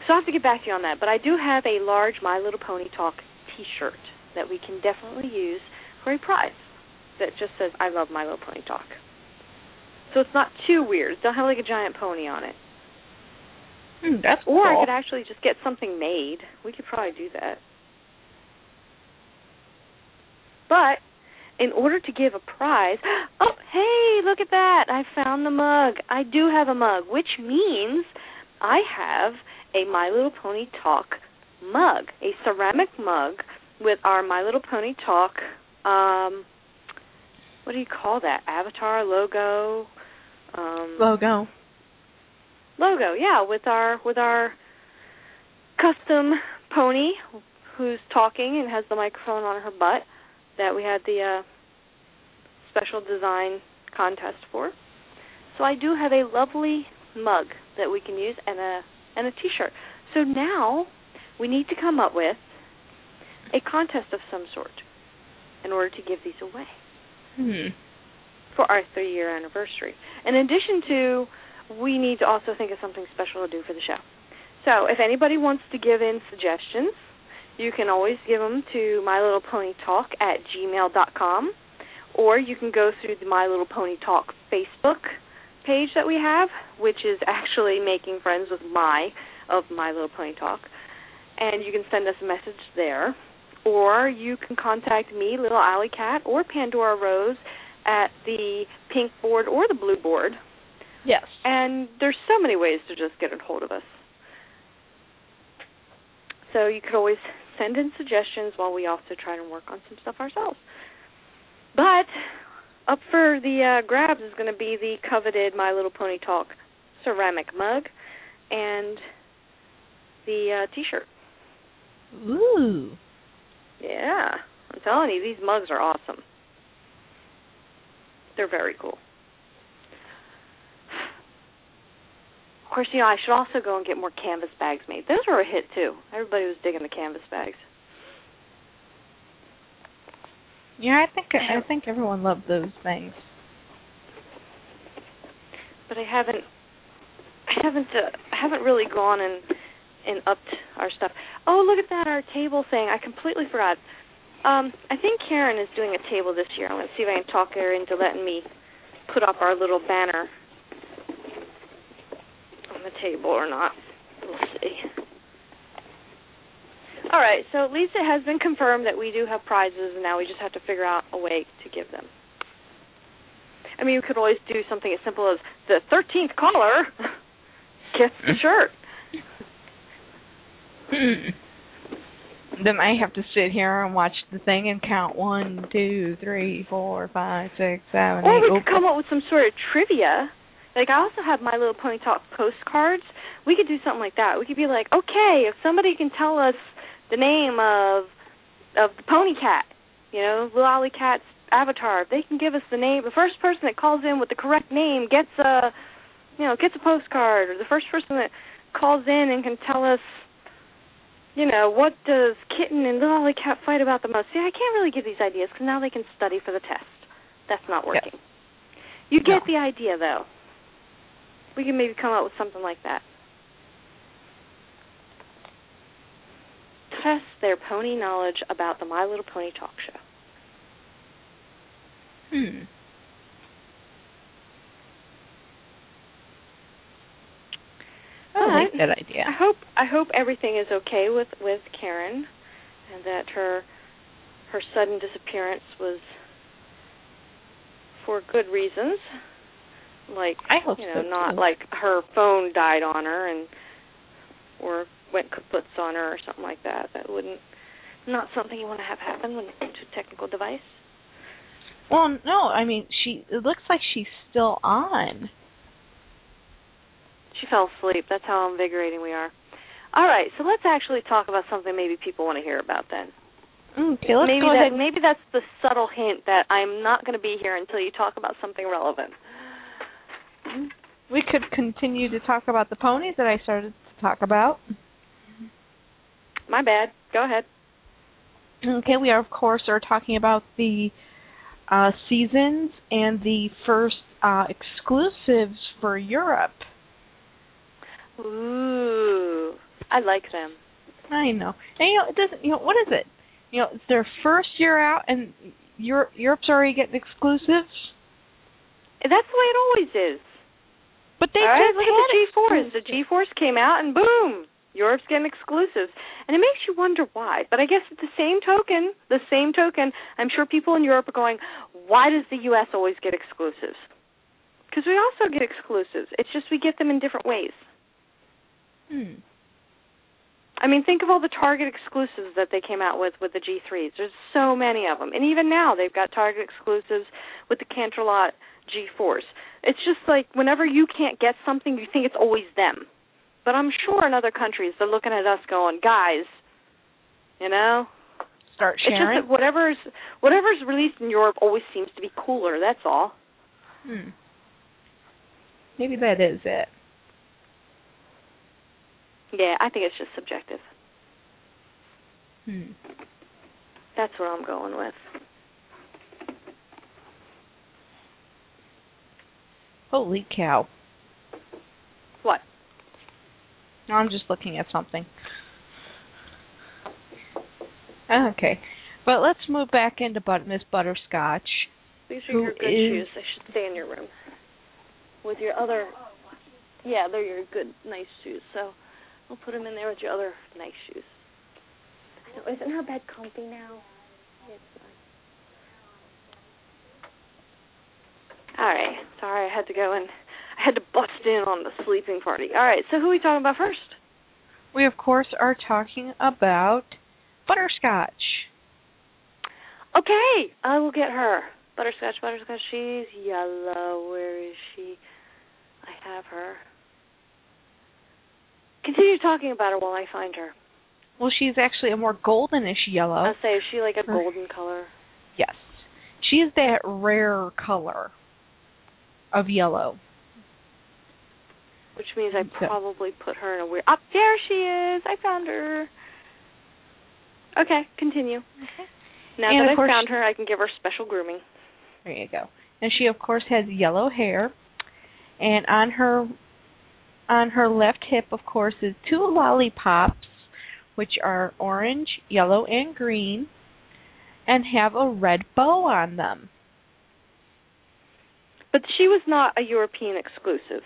S7: So I have to get back to you on that. But I do have a large My Little Pony Talk T-shirt that we can definitely use for a prize that just says "I love My Little Pony Talk." So it's not too weird. Don't have like a giant pony on it.
S3: Hmm, that's
S7: Or I could actually just get something made. We could probably do that. But in order to give a prize, oh, hey, look at that. I found the mug. I do have a mug, which means I have a My Little Pony Talk mug, a ceramic mug with our My Little Pony Talk um what do you call that? Avatar logo um
S3: logo.
S7: logo yeah with our with our custom pony who's talking and has the microphone on her butt that we had the uh special design contest for so i do have a lovely mug that we can use and a and a t-shirt so now we need to come up with a contest of some sort in order to give these away
S3: Hmm.
S7: For our three year anniversary. In addition to, we need to also think of something special to do for the show. So if anybody wants to give in suggestions, you can always give them to My Little Pony Talk at gmail.com, or you can go through the My Little Pony Talk Facebook page that we have, which is actually making friends with my of My Little Pony Talk, and you can send us a message there or you can contact me, Little Alley Cat, or Pandora Rose at the pink board or the blue board.
S3: Yes.
S7: And there's so many ways to just get a hold of us. So you could always send in suggestions while we also try to work on some stuff ourselves. But up for the uh, grabs is going to be the coveted My Little Pony Talk ceramic mug and the uh, T-shirt.
S3: Ooh.
S7: Yeah, I'm telling you, these mugs are awesome. They're very cool. Of course, you know, I should also go and get more canvas bags made. Those were a hit too. Everybody was digging the canvas bags.
S3: Yeah, I think I think everyone loved those things.
S7: But I haven't I haven't uh, I haven't really gone and and upped our stuff. Oh, look at that our table thing. I completely forgot. Um, I think Karen is doing a table this year. I'm going to see if I can talk her into letting me put up our little banner on the table or not. We'll see. All right, so at least it has been confirmed that we do have prizes, and now we just have to figure out a way to give them. I mean, you could always do something as simple as the 13th caller gets the shirt.
S3: Then I have to sit here and watch the thing and count one, two, three, four, five, six, seven,
S7: Or
S3: eight.
S7: we could come up with some sort of trivia. Like I also have My Little Pony Talk postcards. We could do something like that. We could be like, okay, if somebody can tell us the name of of the pony cat, you know, Alley Cat's avatar, if they can give us the name, the first person that calls in with the correct name gets a, you know, gets a postcard, or the first person that calls in and can tell us, you know, what does Kitten and Little Alley Cat fight about the most? See, I can't really give these ideas because now they can study for the test. That's not working. You get
S3: No.
S7: the idea, though. We can maybe come up with something like that. Test their pony knowledge about the My Little Pony talk show.
S3: Hmm. Like that idea.
S7: I hope I hope everything is okay with with Karen, and that her her sudden disappearance was for good reasons. Like
S3: I hope
S7: you know,
S3: so,
S7: not
S3: too.
S7: like her phone died on her and or went kaputs on her or something like that. That wouldn't not something you want to have happen when it comes to a technical device.
S3: Well, no, I mean she. It looks like she's still on.
S7: She fell asleep. That's how invigorating we are. All right, so let's actually talk about something maybe people want to hear about then.
S3: Okay, let's
S7: maybe
S3: go
S7: that
S3: ahead.
S7: maybe that's the subtle hint that I'm not going to be here until you talk about something relevant.
S3: We could continue to talk about the ponies that I started to talk about.
S7: My bad. Go ahead.
S3: Okay, we are of course are talking about the uh, seasons and the first uh, exclusives for Europe.
S7: Ooh, I like them.
S3: I know. And you know, it doesn't. You know, what is it? You know, it's their first year out, and Europe, Europe's already getting exclusives.
S7: That's the way it always is.
S3: But they
S7: All right,
S3: just
S7: look at the G4s. The
S3: exclusives.
S7: G4s came out, and boom, Europe's getting exclusives, and it makes you wonder why. But I guess at the same token, the same token, I'm sure people in Europe are going, why does the U.S. always get exclusives? Because we also get exclusives. It's just we get them in different ways.
S3: Hmm.
S7: I mean, think of all the Target exclusives that they came out with with the G3s. There's so many of them, and even now they've got Target exclusives with the Canterlot G4s. It's just like whenever you can't get something, you think it's always them. But I'm sure in other countries they're looking at us going, guys, you know,
S3: Start sharing.
S7: it's just that whatever's whatever's released in Europe always seems to be cooler. That's all.
S3: Hmm. Maybe that is it.
S7: Yeah, I think it's just subjective.
S3: Hmm.
S7: That's where I'm going with.
S3: Holy cow!
S7: What?
S3: No, I'm just looking at something. Okay, but let's move back into but- Miss Butterscotch.
S7: These are your good
S3: is-
S7: shoes. They should stay in your room. With your other, yeah, they're your good, nice shoes. So we'll put them in there with your other nice shoes. I know, isn't her bed comfy now? It's nice. All right. Sorry, I had to go and I had to bust in on the sleeping party. All right. So who are we talking about first?
S3: We of course are talking about Butterscotch.
S7: Okay, I will get her. Butterscotch, butterscotch. She's yellow. Where is she? I have her. Continue talking about her while I find her.
S3: Well, she's actually a more goldenish yellow.
S7: I'll say, is she like a golden color?
S3: Yes. She is that rare color of yellow.
S7: Which means I probably put her in a weird. Up there she is. I found her. Okay, continue. Okay. Now
S3: And
S7: that I
S3: course
S7: found her, I can give her special grooming.
S3: There you go. And she of course has yellow hair. And on her on her left hip of course is two lollipops which are orange, yellow and green and have a red bow on them.
S7: But she was not a European exclusive.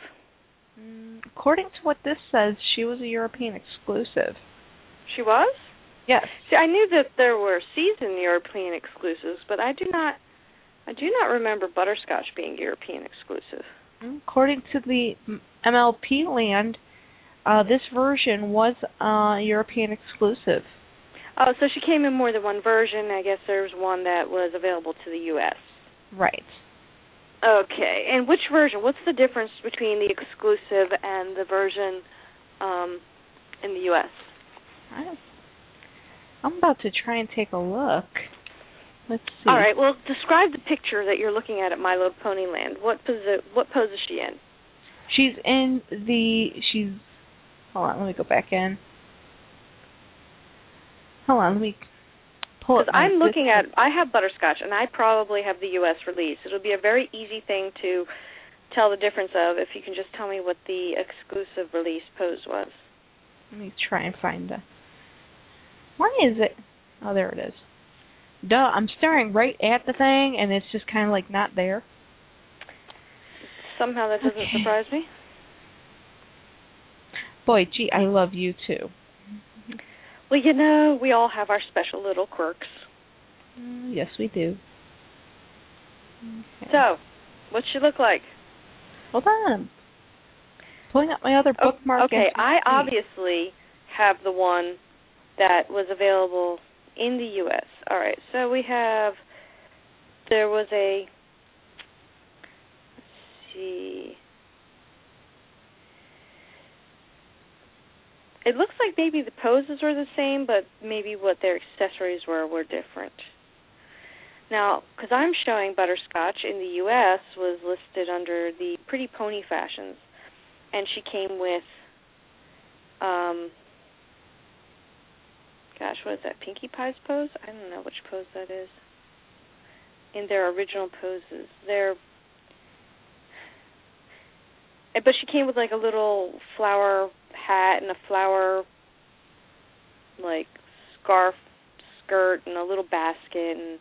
S3: Mm, According to what this says, she was a European exclusive.
S7: She was?
S3: Yes.
S7: See, I knew that there were season European exclusives, but I do not I do not remember butterscotch being European exclusive.
S3: According to the MLP land, uh, this version was uh, European exclusive.
S7: Oh, so she came in more than one version. I guess there was one that was available to the US.
S3: Right.
S7: Okay. And which version? What's the difference between the exclusive and the version um in the US?
S3: I'm about to try and take a look. Let's see.
S7: All right. Well, describe the picture that you're looking at at My Little Pony Land. What posi- what pose is she in?
S3: She's in the. She's. Hold on. Let me go back in. Hold on. Let me pull it.
S7: I'm looking at, I have butterscotch, and I probably have the U.S. release. It'll be a very easy thing to tell the difference of if you can just tell me what the exclusive release pose was.
S3: Let me try and find the. Why is it? Oh, there it is. Duh! I'm staring right at the thing, and it's just kind of like not there.
S7: Somehow that doesn't
S3: Okay.
S7: surprise me.
S3: Boy, gee, I love you too.
S7: Well, you know, we all have our special little quirks.
S3: Mm, yes, we do. Okay.
S7: So, what's she look like?
S3: hold on. Pulling up my other
S7: Oh,
S3: bookmark.
S7: okay, I obviously have the one that was available in the U.S. All right, so we have there was a see. It looks like maybe the poses were the same, but maybe what their accessories were were different. Now, because I'm showing butterscotch in the U.S. was listed under the Pretty Pony fashions, and she came with, um, gosh, what is that? Pinkie Pie's pose? I don't know which pose that is. In their original poses, they're, eh, but she came with like a little flower hat and a flower, like scarf, skirt, and a little basket, and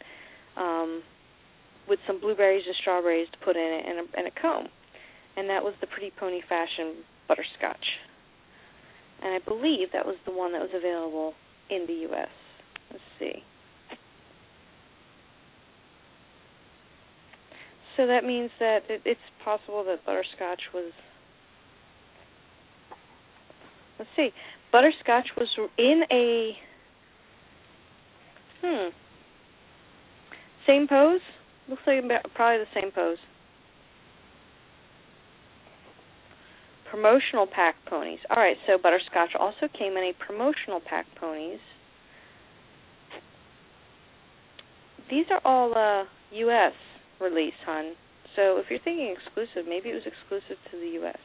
S7: um, with some blueberries and strawberries to put in it, and a, and a comb, and that was the Pretty Pony Fashion butterscotch, and I believe that was the one that was available in the U.S. Let's see. So that means that it, it's possible that butterscotch was. Let's see. Butterscotch was in a. Hmm. Same pose? Looks like probably the same pose. Promotional pack ponies. All right, so Butterscotch also came in a promotional pack ponies. These are all uh US release, hun. So if you're thinking exclusive, maybe it was exclusive to the US.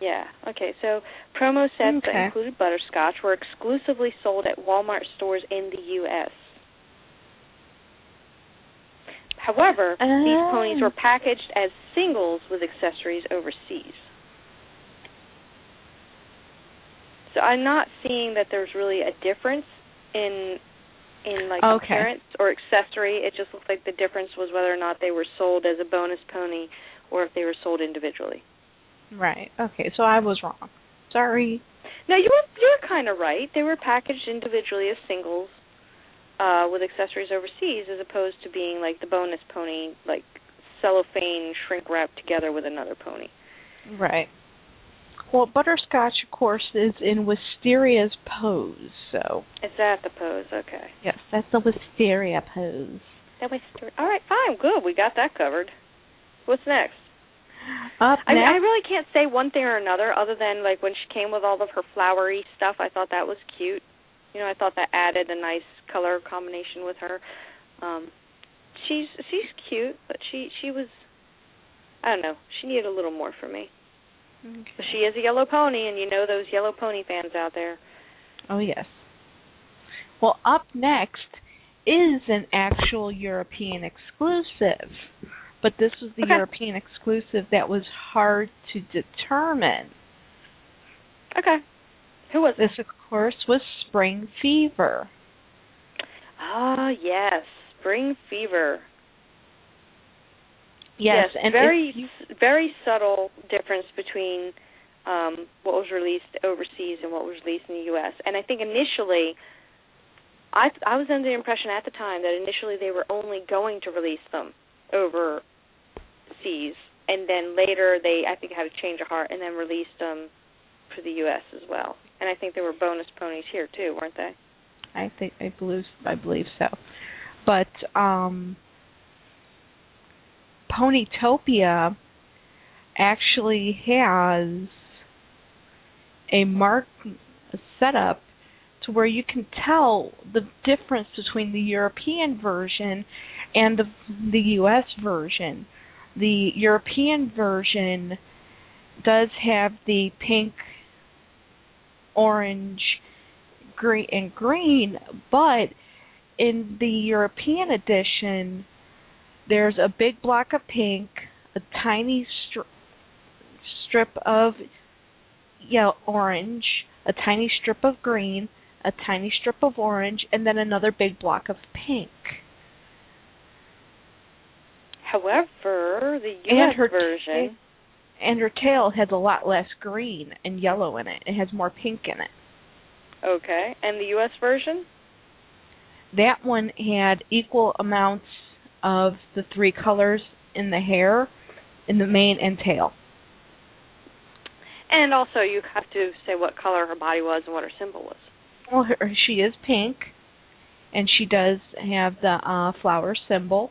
S7: Yeah. Okay. So promo sets that included butterscotch were exclusively sold at Walmart stores in the US. However, these
S3: Oh.
S7: ponies were um. packaged as singles with accessories overseas. So I'm not seeing that there's really a difference in in like
S3: Okay.
S7: appearance or accessory. It just looked like the difference was whether or not they were sold as a bonus pony or if they were sold individually.
S3: Right. Okay, so I was wrong. Sorry.
S7: No, you were you were kind of right. They were packaged individually as singles uh, with accessories overseas, as opposed to being like the bonus pony, like cellophane shrink wrapped together with another pony.
S3: Right. Well, butterscotch, of course, is in Wisteria's pose. So
S7: Is that the pose? Okay.
S3: yes, that's the Wisteria pose.
S7: That was all right. Fine, good. We got that covered. What's next?
S3: Up
S7: I mean, I really can't say one thing or another, other than like when she came with all of her flowery stuff. I thought that was cute. You know, I thought that added a nice color combination with her. Um, she's she's cute, but she she was. I don't know. She needed a little more for me. But she is a yellow pony, and you know those yellow pony fans out there.
S3: Oh yes. Well, up next is an actual European exclusive, but this was the
S7: Okay.
S3: European exclusive that was hard to determine.
S7: Okay. Who was it?
S3: This, of course, was Spring Fever.
S7: Ah, yes, Spring Fever.
S3: Yes, and
S7: very
S3: you-
S7: very subtle difference between um, what was released overseas and what was released in the U.S. And I think initially, I I was under the impression at the time that initially they were only going to release them overseas, and then later they I think had a change of heart and then released them for the U.S. as well. And I think there were bonus ponies here too, weren't they?
S3: I think I believe I believe so. But um Ponytopia actually has a mark a setup to where you can tell the difference between the European version and the the US version. The European version does have the pink, orange, green and green, but in the European edition, there's a big block of pink, a tiny stri- strip of yellow orange, a tiny strip of green, a tiny strip of orange, and then another big block of pink.
S7: However, the
S3: And
S7: U.S.
S3: her
S7: version.
S3: and her tail has a lot less green and yellow in it. It has more pink in it.
S7: Okay. And the US version?
S3: That one had equal amounts of the three colors in the hair, in the mane and tail.
S7: And also you have to say what color her body was and what her symbol was.
S3: Well, her, she is pink, and she does have the uh, flower symbol.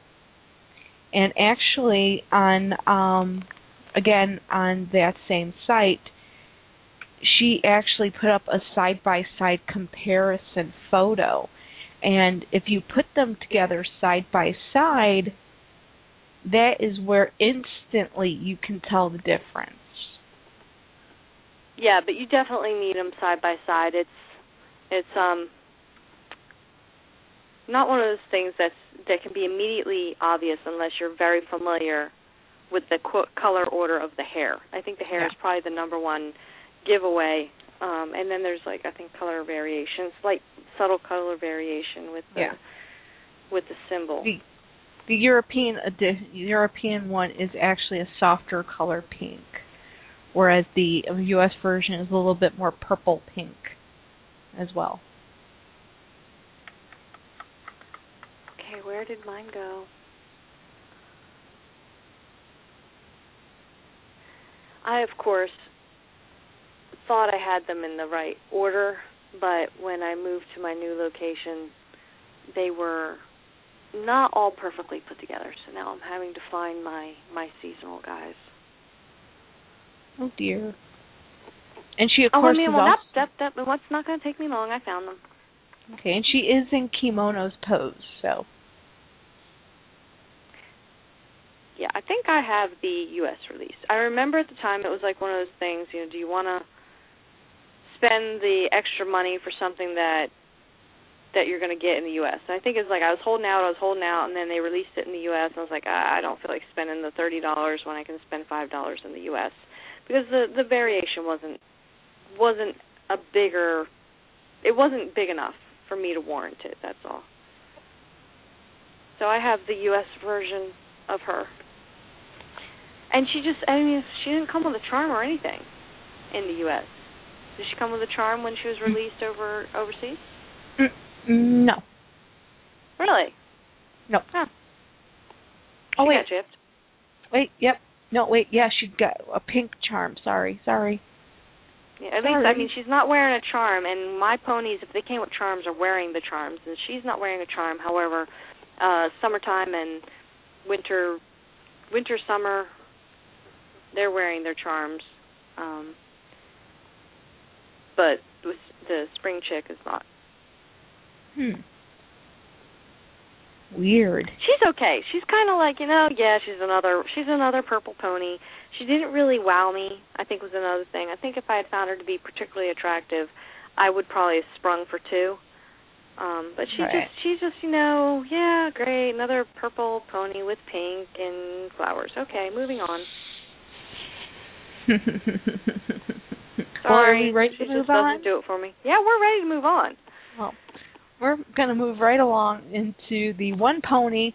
S3: And actually, on um, again on that same site, she actually put up a side by side comparison photo. And if you put them together side by side, that is where instantly you can tell the difference.
S7: Yeah, but you definitely need them side by side. It's it's um not one of those things that's that can be immediately obvious unless you're very familiar with the qu- color order of the hair. I think the hair
S3: Yeah.
S7: is probably the number one giveaway. Um and then there's like I think color variations, slight subtle color variation with the
S3: Yeah.
S7: with the symbol.
S3: The the European uh, the European one is actually a softer color pink, whereas the U.S. version is a little bit more purple pink as well.
S7: Okay, where did mine go? I, of course, thought I had them in the right order, but when I moved to my new location, they were not all perfectly put together. So now I'm having to find my my seasonal guys.
S3: Oh dear. And she of
S7: Oh,
S3: course
S7: I mean,
S3: is
S7: well,
S3: also
S7: that that that what's not going to take me long. I found them.
S3: okay, and she is in kimono's pose. So
S7: Yeah, I think I have the U.S. release. I remember at the time it was like one of those things. You know, do you want to spend the extra money for something that that you're going to get in the U.S. And I think it's like I was holding out, I was holding out, and then they released it in the U.S. And I was like, ah, I don't feel like spending the thirty dollars when I can spend five dollars in the U.S. because the the variation wasn't wasn't a bigger, it wasn't big enough for me to warrant it. That's all. So I have the U.S. version of her, and she just, I mean, she didn't come with a charm or anything in the U.S. Did she come with a charm when she was released over overseas?
S3: Mm, no,
S7: Really?
S3: no.
S7: Huh.
S3: Oh
S7: She
S3: wait,
S7: got gypped.
S3: wait, yep. No, wait, yeah, she got a pink charm. Sorry, sorry.
S7: Yeah, at least I mean she's not wearing a charm, and my ponies, if they came with charms, are wearing the charms, and she's not wearing a charm. However, uh summertime and winter, winter summer, they're wearing their charms. Um But the spring chick is not.
S3: Hmm. Weird.
S7: She's okay. She's kind of like you know, yeah, she's another she's another purple pony. She didn't really wow me. I think was another thing. I think if I had found her to be particularly attractive, I would probably have sprung for two. Um, but she
S3: Right.
S7: just she's just you know yeah great another purple pony with pink and flowers. Okay, moving on.
S3: well, are we ready
S7: she
S3: to move on?
S7: doesn't do it for me. Yeah, we're ready to move on.
S3: Well, we're going to move right along into the one pony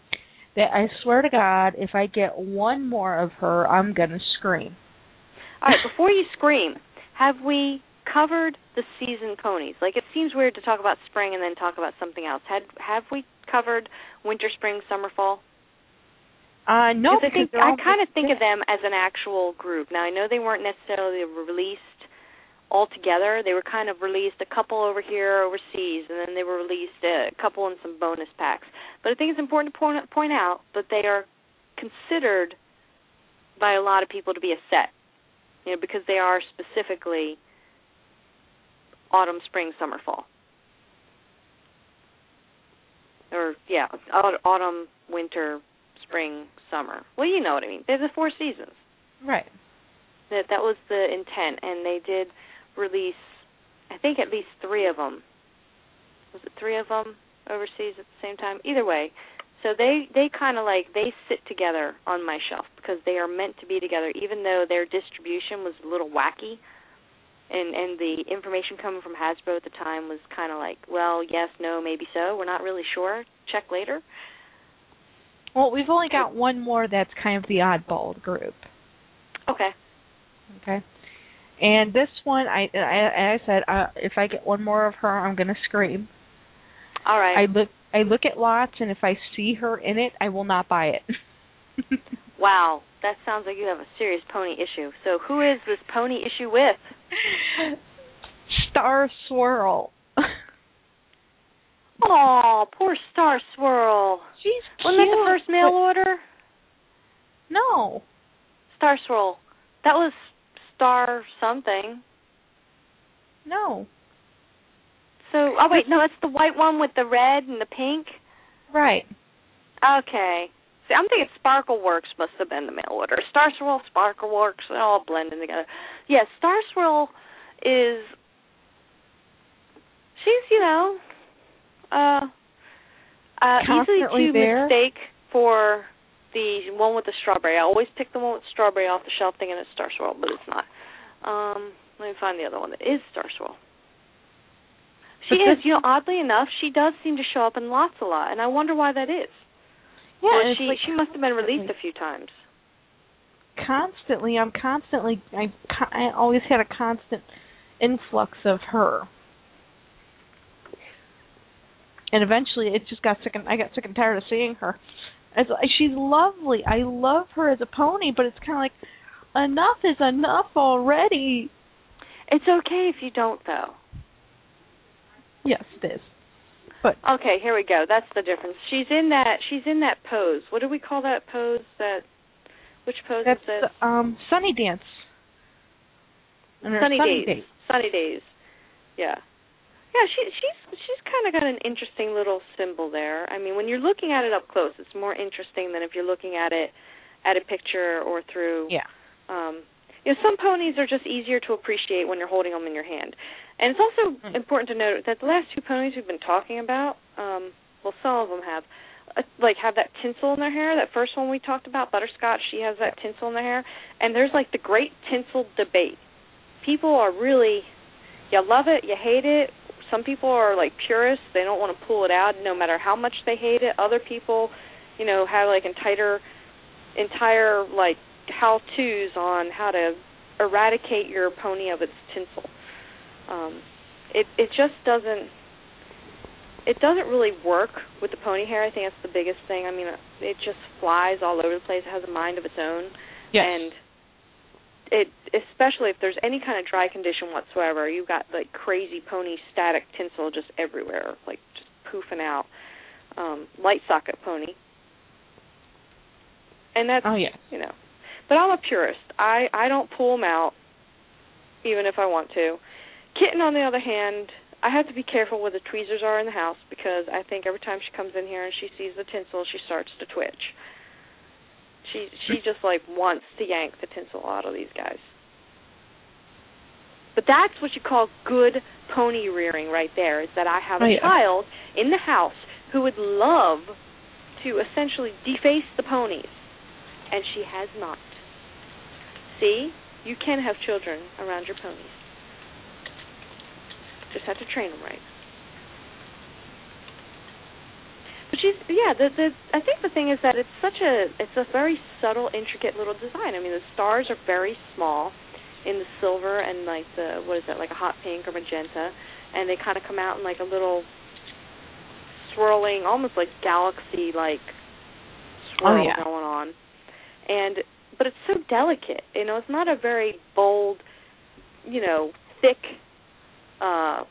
S3: that I swear to God, if I get one more of her, I'm going to scream.
S7: All right, before you scream, have we covered the season ponies? Like it seems weird to talk about spring and then talk about something else. Had have we covered winter, spring, summer, fall?
S3: Uh, no,
S7: I think I kind of think of them as an actual group. Now I know they weren't necessarily released all together. They were kind of released a couple over here overseas, and then they were released a couple in some bonus packs. But I think it's important to point point out that they are considered by a lot of people to be a set. You know, because they are specifically autumn, spring, summer, fall. Or yeah, autumn, winter, spring, summer. Well, you know what I mean. They're the four seasons.
S3: Right.
S7: That that was the intent, and they did release, I think at least three of them. Was it three of them overseas at the same time? Either way, so they they kind of like they sit together on my shelf because they are meant to be together, even though their distribution was a little wacky. And and the information coming from Hasbro at the time was kind of like, well, yes, no, maybe so. We're not really sure. Check later.
S3: Well, we've only got one more that's kind of the oddball group.
S7: Okay.
S3: Okay. And this one, I I, I said, uh, if I get one more of her, I'm gonna scream.
S7: All right.
S3: I look I look at lots, and if I see her in it, I will not buy it.
S7: Wow, that sounds like you have a serious pony issue. So who is this pony issue with?
S3: Star Swirl.
S7: Oh, poor Star Swirl.
S3: She's
S7: Wasn't that the first mail order?
S3: No.
S7: Star Swirl. That was Star something.
S3: No.
S7: So, oh wait, no, that's the white one with the red and the pink.
S3: Right.
S7: Okay. See, I'm thinking Sparkle Works must have been the mail order. Star Swirl, Sparkle Works, they're all blending together. Yeah, Star Swirl is she's, you know, uh uh easily to
S3: there.
S7: mistake for the one with the strawberry. I always pick the one with strawberry off the shelf thinking it's Star Swirl, but it's not. Um let me find the other one that is Star Swirl. She
S3: But
S7: is, you know, oddly enough, she does seem to show up in lots a lot, and I wonder why that is.
S3: Yeah, it's
S7: she
S3: like
S7: she must have been released a few times.
S3: constantly. I'm constantly. I I always had a constant influx of her. And eventually, it just got sick and I got sick and tired of seeing her. Like she's lovely. I love her as a pony, but it's kind of like enough is enough already.
S7: It's okay if you don't though.
S3: Yes, it is. But
S7: Okay, here we go. That's the difference. She's in that she's in that pose. What do we call that pose? That which pose
S3: that's
S7: is this?
S3: the, um Sunny Dance.
S7: Sunny,
S3: Sunny
S7: Daze. Sunny Daze. Yeah. Yeah, she she's she's kind of got an interesting little symbol there. I mean, when you're looking at it up close, it's more interesting than if you're looking at it at a picture or through
S3: Yeah.
S7: um you know some ponies are just easier to appreciate when you're holding them in your hand and it's also
S3: Mm.
S7: important to note that the last two ponies we've been talking about um well some of them have uh, like have that tinsel in their hair that first one we talked about butterscotch she has that tinsel in their hair and there's like the great tinsel debate people are really you love it you hate it some people are like purists they don't want to pull it out no matter how much they hate it other people you know have like entire entire like how to's on how to eradicate your pony of its tinsel. Um, it it just doesn't it doesn't really work with the pony hair. I think that's the biggest thing. I mean, it just flies all over the place. It has a mind of its own,
S3: Yes.
S7: and it especially if there's any kind of dry condition whatsoever, you've got like crazy pony static tinsel just everywhere, like just poofing out. Um, light socket pony, and that's
S3: oh yes.
S7: you know. But I'm a purist. I I don't pull them out, even if I want to. Kitten, on the other hand, I have to be careful where the tweezers are in the house because I think every time she comes in here and she sees the tinsel, she starts to twitch. She she just like wants to yank the tinsel out of these guys. But that's what you call good pony rearing right there, is that I have a
S3: Oh, yeah.
S7: child in the house who would love to essentially deface the ponies, and she has not. See? You can have children around your ponies. Just have to train them right. But she's yeah. The the I think the thing is that it's such a it's a very subtle, intricate little design. I mean, the stars are very small in the silver and like the what is that like a hot pink or magenta, and they kind of come out in like a little swirling, almost like galaxy like swirl
S3: Oh, yeah.
S7: going on. And but it's so delicate. You know, it's not a very bold, you know, thick uh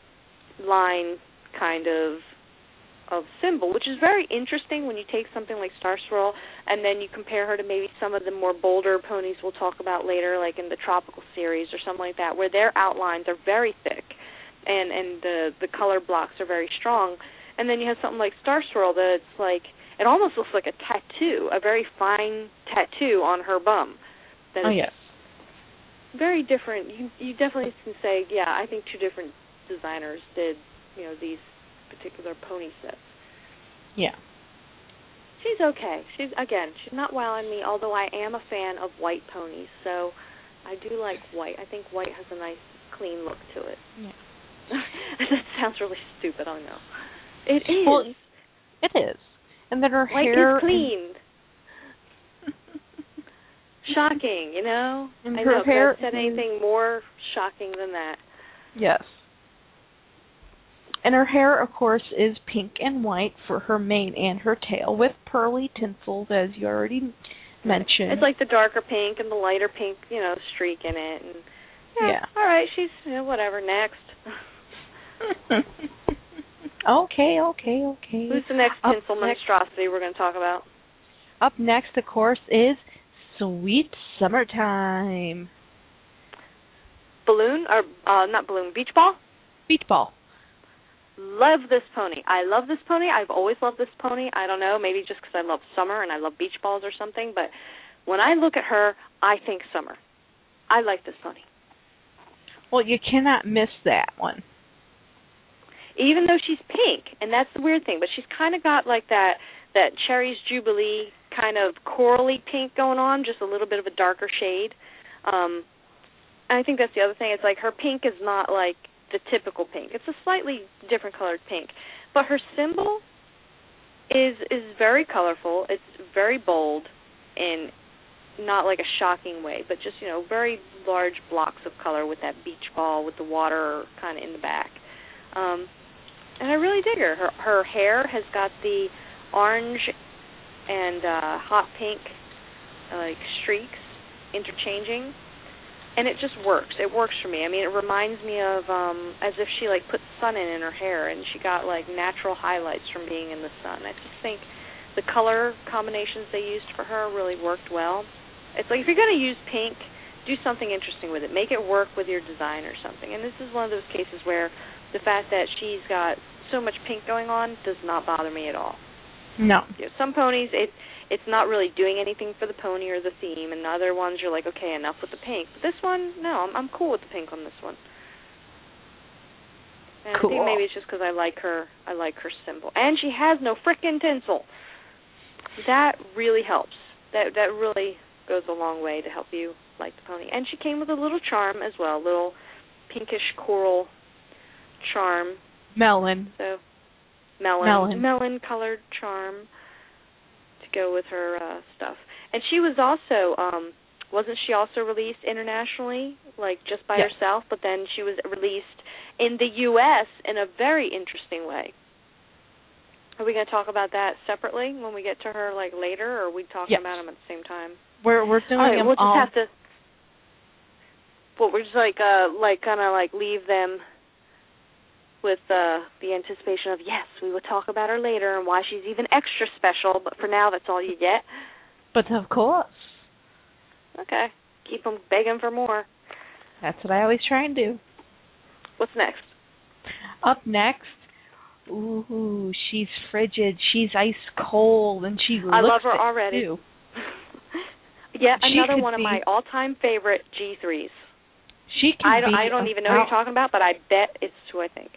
S7: line kind of of symbol, which is very interesting when you take something like Star Swirl and then you compare her to maybe some of the more bolder ponies we'll talk about later, like in the tropical series or something like that, where their outlines are very thick and and the the color blocks are very strong. And then you have something like Star Swirl that it's like it almost looks like a tattoo, a very fine tattoo on her bum. That
S3: Oh yes.
S7: very different. You you definitely can say, yeah, I think two different designers did, you know, these particular pony sets.
S3: Yeah.
S7: She's okay. She's again, she's not wowing me, although I am a fan of white ponies, so I do like white. I think white has a nice clean look to it.
S3: Yeah.
S7: that sounds really stupid, I know. It is.
S3: Well, It is. And then her
S7: white
S3: hair
S7: is clean. shocking, you know.
S3: And
S7: I
S3: her
S7: know. Could
S3: hair
S7: have said anything more shocking than that?
S3: Yes. And her hair, of course, is pink and white for her mane and her tail, with pearly tinsels, as you already mentioned.
S7: It's like the darker pink and the lighter pink, you know, streak in it. And yeah,
S3: Yeah.
S7: all right, she's you know, whatever. Next,
S3: okay, okay, okay.
S7: who's the next
S3: Up
S7: tinsel
S3: next-
S7: monstrosity we're going to talk about?
S3: Up next, of course, is Sweet Summertime.
S7: Balloon or uh not balloon, beach ball.
S3: Beach Ball.
S7: Love this pony. I love this pony. I've always loved this pony. I don't know, maybe just because I love summer and I love beach balls or something. But when I look at her, I think summer. I like this pony.
S3: Well, you cannot miss that one.
S7: even though she's pink, and that's the weird thing. But she's kind of got like that that Cherries Jubilee kind of corally pink going on, just a little bit of a darker shade. Um, and I think that's the other thing. It's like her pink is not like the typical pink. It's a slightly different colored pink, but her symbol is is very colorful. It's very bold, and not like a shocking way, but just you know very large blocks of color with that beach ball with the water kind of in the back. Um, and I really dig her. Her her hair has got the orange and uh hot pink uh, like streaks interchanging and it just works. It works for me. I mean, it reminds me of um as if she like put sun in in her hair and she got like natural highlights from being in the sun. I just think the color combinations they used for her really worked well. It's like if you're going to use pink, do something interesting with it. Make it work with your design or something. And this is one of those cases where the fact that she's got so much pink going on does not bother me at all.
S3: No.
S7: You know, some ponies it it's not really doing anything for the pony or the theme, and other ones you're like, okay, enough with the pink. But this one, no, I'm I'm cool with the pink on this one. And I think maybe it's just because I like her. I like her symbol, and she has no frickin' tinsel. That really helps. That that really goes a long way to help you like the pony. And she came with a little charm as well, little pinkish coral charm
S3: Melon.
S7: so melon
S3: Melon.
S7: melon colored charm go with her uh stuff. And she was also um wasn't she also released internationally like just by
S3: Yes.
S7: herself but then she was released in the US in a very interesting way. Are we going to talk about that separately when we get to her like later or are we talking
S3: Yes.
S7: about them at the same time?
S3: We're we're doing
S7: All right,
S3: them
S7: we'll just
S3: all.
S7: have to. Well, we're just like uh like kind of like leave them with uh the anticipation of yes, we will talk about her later and why she's even extra special. But for now, that's all you get.
S3: But of course,
S7: Okay, keep them begging for more.
S3: that's what I always try and do.
S7: What's next?
S3: Up next, ooh, she's frigid. She's ice cold, and she
S7: I love her already.
S3: too.
S7: yeah, another one of my all-time favorite G3s.
S3: She can
S7: I don't
S3: be
S7: I don't even know who you're talking about, but I bet it's who I think.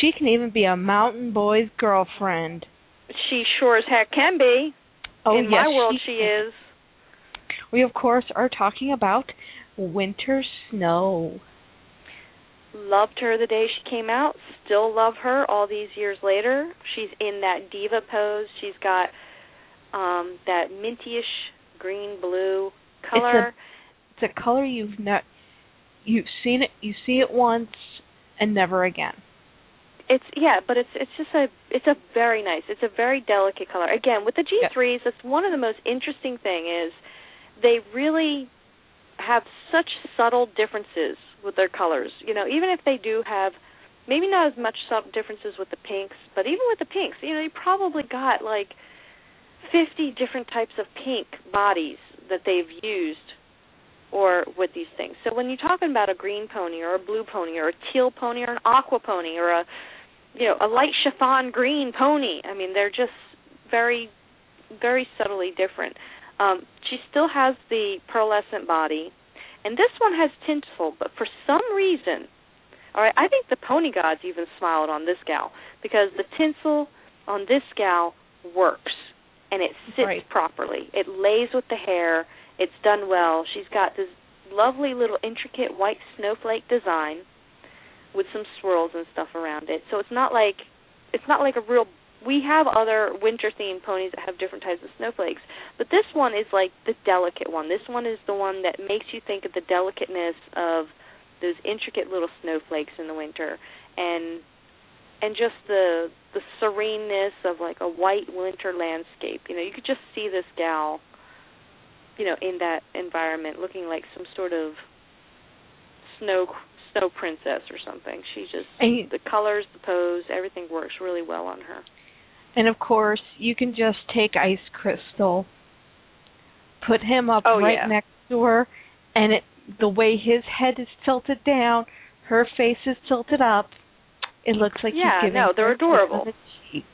S3: She can even be a mountain boy's girlfriend.
S7: She sure as heck can be.
S3: Oh
S7: In
S3: yes,
S7: my world,
S3: she
S7: she is.
S3: We of course are talking about Winter Snow.
S7: Loved her the day she came out. Still love her all these years later. She's in that diva pose. She's got um that mintyish green blue color.
S3: It's a color you've not you've seen it you see it once and never again.
S7: It's yeah, but it's it's just a it's a very nice. It's a very delicate color. Again, with the G3s, that's one of the most interesting thing is they really have such subtle differences with their colors. You know, even if they do have maybe not as much subtle differences with the pinks, but even with the pinks, you know, you probably got like 50 different types of pink bodies that they've used or with these things. So when you're talking about a green pony or a blue pony or a teal pony or an aqua pony or a you know, a light chiffon green pony, I mean, they're just very very subtly different. Um she still has the pearlescent body and this one has tinsel, but for some reason all right, I think the pony gods even smiled on this gal because the tinsel on this gal works and it sits
S3: Right.
S7: properly. It lays with the hair. It's done well. She's got this lovely little intricate white snowflake design with some swirls and stuff around it. So it's not like it's not like a real we have other winter themed ponies that have different types of snowflakes, but this one is like the delicate one. This one is the one that makes you think of the delicateness of those intricate little snowflakes in the winter and and just the the sereneness of like a white winter landscape. You know, you could just see this gal, you know, in that environment looking like some sort of snow snow princess or something. She just
S3: you-
S7: the colors, the pose, everything works really well on her.
S3: And of course, you can just take Ice Crystal, put him up
S7: Oh,
S3: right
S7: yeah.
S3: next to her, and it the way his head is tilted down, her face is tilted up. It looks like
S7: Yeah,
S3: he's giving
S7: no, they're
S3: her a kiss
S7: adorable.
S3: the cheek.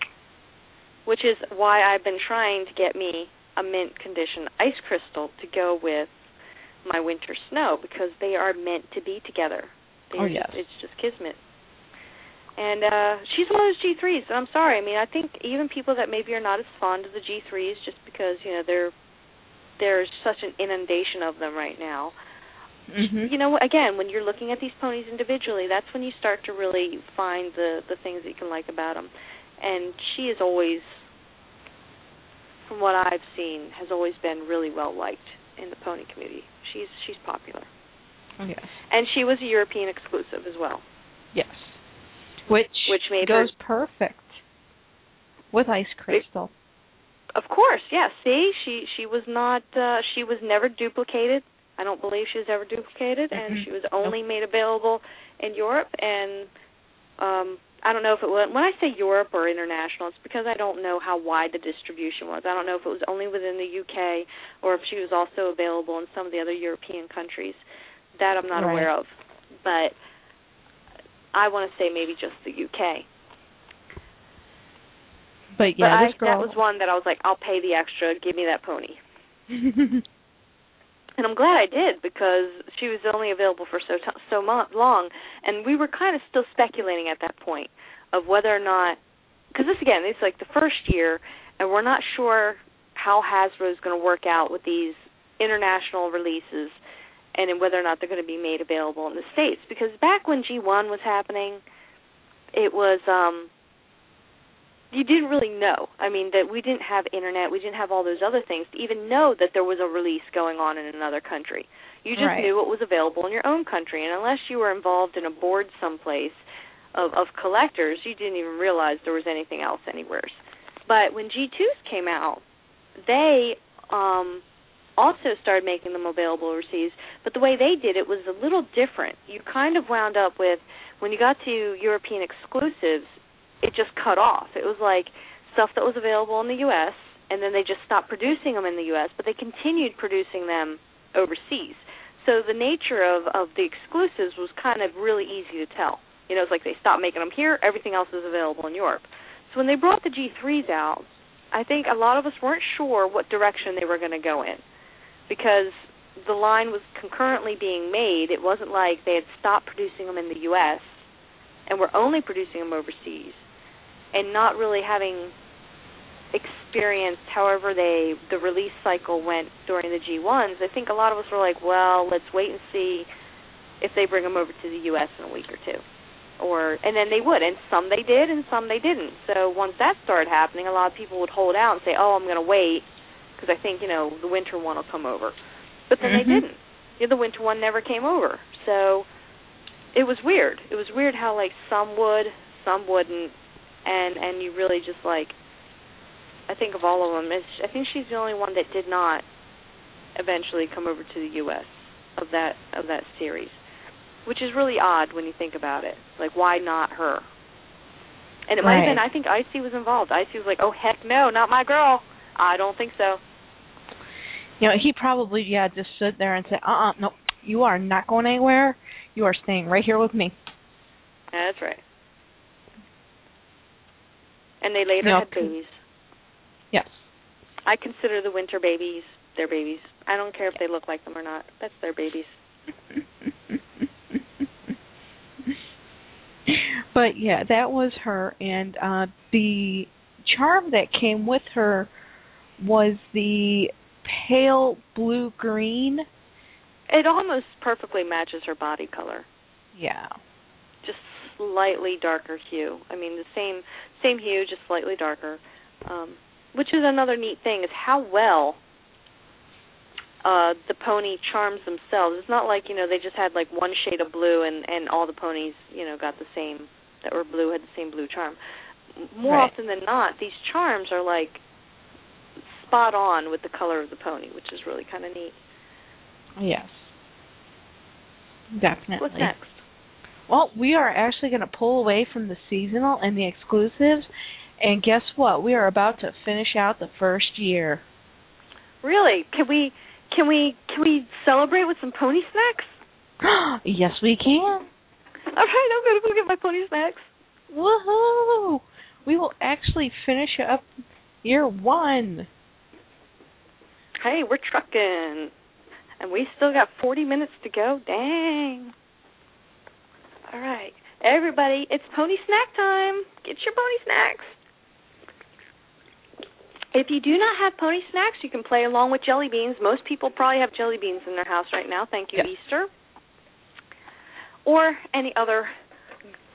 S7: which is why I've been trying to get me a mint condition ice crystal to go with my winter snow because they are meant to be together. They're
S3: Oh, yes.
S7: it's just kismet. And uh she's one of those G3s. And I'm sorry. I mean, I think even people that maybe are not as fond of the G3s just because, you know, they're there's such an inundation of them right now.
S3: Mhm.
S7: You know, again, when you're looking at these ponies individually, that's when you start to really find the the things that you can like about them. And she is always, from what I've seen, has always been really well liked in the pony community. She's she's popular,
S3: yes.
S7: and she was a European exclusive as well.
S3: Yes. Which
S7: Which made
S3: goes
S7: her-
S3: perfect with Ice Crystal.
S7: Of course, yes. See, she she was not uh she was never duplicated. I don't believe she was ever duplicated and
S3: Mhm.
S7: she was only made available in Europe and um I don't know if it was when I say Europe or international, it's because I don't know how wide the distribution was. I don't know if it was only within the UK or if she was also available in some of the other European countries. That I'm not
S3: Right.
S7: aware of. But I want to say maybe just the UK.
S3: But yeah,
S7: but I,
S3: girl
S7: that was one that I was like, I'll pay the extra, give me that pony. And I'm glad I did because she was only available for so t- so mo- long, and we were kind of still speculating at that point of whether or not, because this again, it's like the first year, and we're not sure how Hasbro is going to work out with these international releases, and whether or not they're going to be made available in the states. Because back when G1 was happening, it was um you didn't really know. I mean, that we didn't have internet, we didn't have all those other things to even know that there was a release going on in another country. You just
S3: Right.
S7: knew what was available in your own country, and unless you were involved in a board someplace of of collectors, you didn't even realize there was anything else anywhere. But when G2s came out, they um also started making them available overseas, but the way they did it was a little different. You kind of wound up with when you got to European exclusives, it just cut off. It was like stuff that was available in the US and then they just stopped producing them in the US, but they continued producing them overseas. So the nature of of the exclusives was kind of really easy to tell. You know, it's like they stopped making them here, everything else is available in Europe. So when they brought the G3s out, I think a lot of us weren't sure what direction they were going to go in because the line was concurrently being made. It wasn't like they had stopped producing them in the US and were only producing them overseas and not really having experienced however they the release cycle went during the G1s. I think a lot of us were like, well, let's wait and see if they bring them over to the US in a week or two. Or and then they would, and some they did, and some they didn't. So once that started happening, a lot of people would hold out and say, "Oh, I'm going to wait because I think you know the winter one will come over," but then
S3: Mhm.
S7: they didn't. Yeah, the winter one never came over. So it was weird. It was weird how like some would, some wouldn't, and and you really just like. I think of all of them, it's, I think she's the only one that did not eventually come over to the U.S. of that of that series, which is really odd when you think about it. Like, why not her? And it might have been. I think Icy was involved. Icy was like, "Oh heck no, not my girl." I don't think so.
S3: You know, he probably yeah just stood there and said, "Uh, uh no, you are not going anywhere. You are staying right here with me."
S7: That's right. And they later
S3: No,
S7: had
S3: c-
S7: babies.
S3: Yes.
S7: I consider the winter babies their babies. I don't care if they look like them or not. That's their babies.
S3: but yeah, that was her, and uh the charm that came with her was the pale blue green.
S7: It almost perfectly matches her body color.
S3: Yeah.
S7: Just slightly darker hue. I mean, the same same hue, just slightly darker. Um, which is another neat thing is how well uh the pony charms themselves. It's not like, you know, they just had like one shade of blue and and all the ponies, you know, got the same that were blue had the same blue charm. More
S3: Right.
S7: often than not, these charms are like spot on with the color of the pony, which is really kind of neat.
S3: Yes. Definitely.
S7: What's next?
S3: Well, we are actually going to pull away from the seasonal and the exclusives, and guess what? We are about to finish out the first year.
S7: Really? Can we can we can we celebrate with some pony snacks?
S3: yes, we can.
S7: All right, I'm gonna go get my pony snacks.
S3: Woohoo! We will actually finish up year one.
S7: Hey, we're trucking, and we still got 40 minutes to go. Dang. All right, everybody, it's pony snack time. Get your pony snacks. If you do not have pony snacks, you can play along with jelly beans. Most people probably have jelly beans in their house right now. Thank you,
S3: Yes.
S7: Easter. Or any other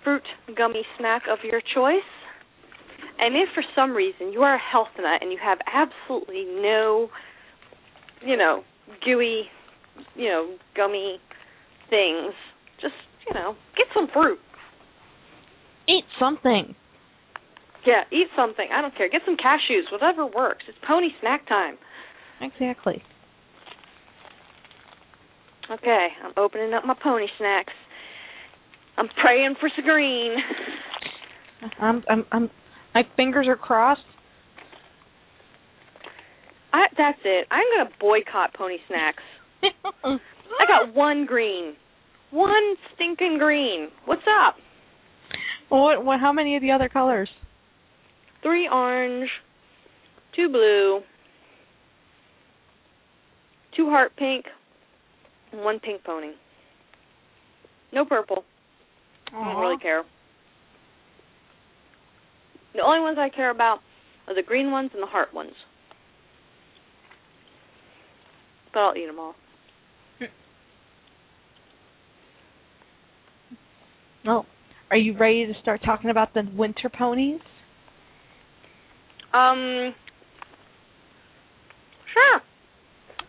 S7: fruit gummy snack of your choice. And if for some reason you are a health nut and you have absolutely no, you know, gooey, you know, gummy things, just, you know, get some fruit.
S3: Eat something.
S7: Yeah, eat something. I don't care. Get some cashews, whatever works. It's pony snack time.
S3: Exactly.
S7: Okay, I'm opening up my pony snacks. I'm praying for some green.
S3: I'm, I'm, I'm, my fingers are crossed.
S7: I, that's it. I'm gonna boycott pony snacks. I got one green, one stinking green. What's up?
S3: What, what? How many of the other colors?
S7: Three orange, two blue, two heart pink, and one pink pony. No purple. I don't really care. The only ones I care about are the green ones and the heart ones. But I'll eat them all.
S3: Well, are you ready to start talking about the winter ponies?
S7: Um, sure.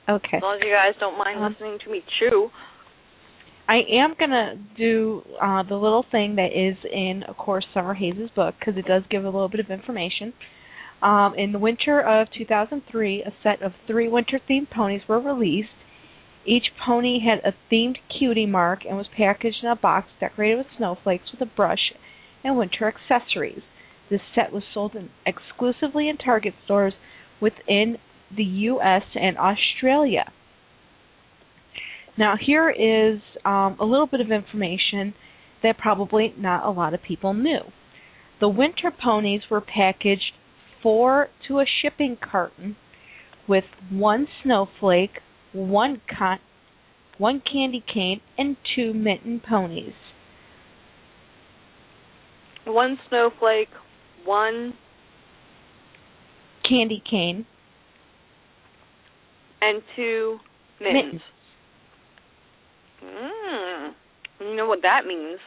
S3: Okay.
S7: As long as you guys don't mind
S3: Um,
S7: listening to me chew.
S3: I am gonna do uh, the little thing that is in, of course, Summer Hayes' book because it does give a little bit of information. Um, in the winter of 2003, a set of three winter-themed ponies were released. Each pony had a themed cutie mark and was packaged in a box decorated with snowflakes with a brush and winter accessories. This set was sold in, exclusively in Target stores within the U.S. and Australia. Now, here is um, a little bit of information that probably not a lot of people knew. The winter ponies were packaged four to a shipping carton with one snowflake, one con- one candy cane, and two mitten ponies.
S7: One snowflake, one
S3: Candy cane,
S7: and two mittens.
S3: mittens.
S7: Mm. You know what that means.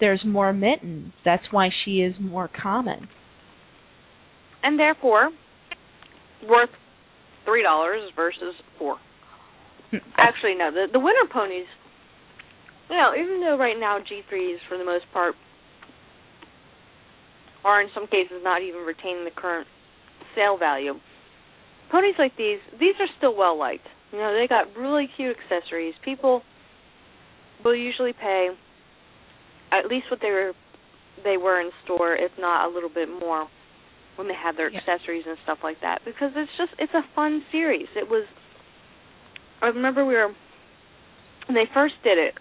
S3: There's more mittens. That's why she is more common.
S7: And therefore, worth three dollars versus four. Hmm. Actually, no. The the winter ponies. You know, even though right now G threes for the most part are in some cases not even retaining the current sale value. Ponies like these, these are still well liked. You know, they got really cute accessories. People will usually pay at least what they were they were in store, if not a little bit more, when they have their
S3: Yeah.
S7: accessories and stuff like that. Because it's just it's a fun series. It was. I remember we were when they first did it.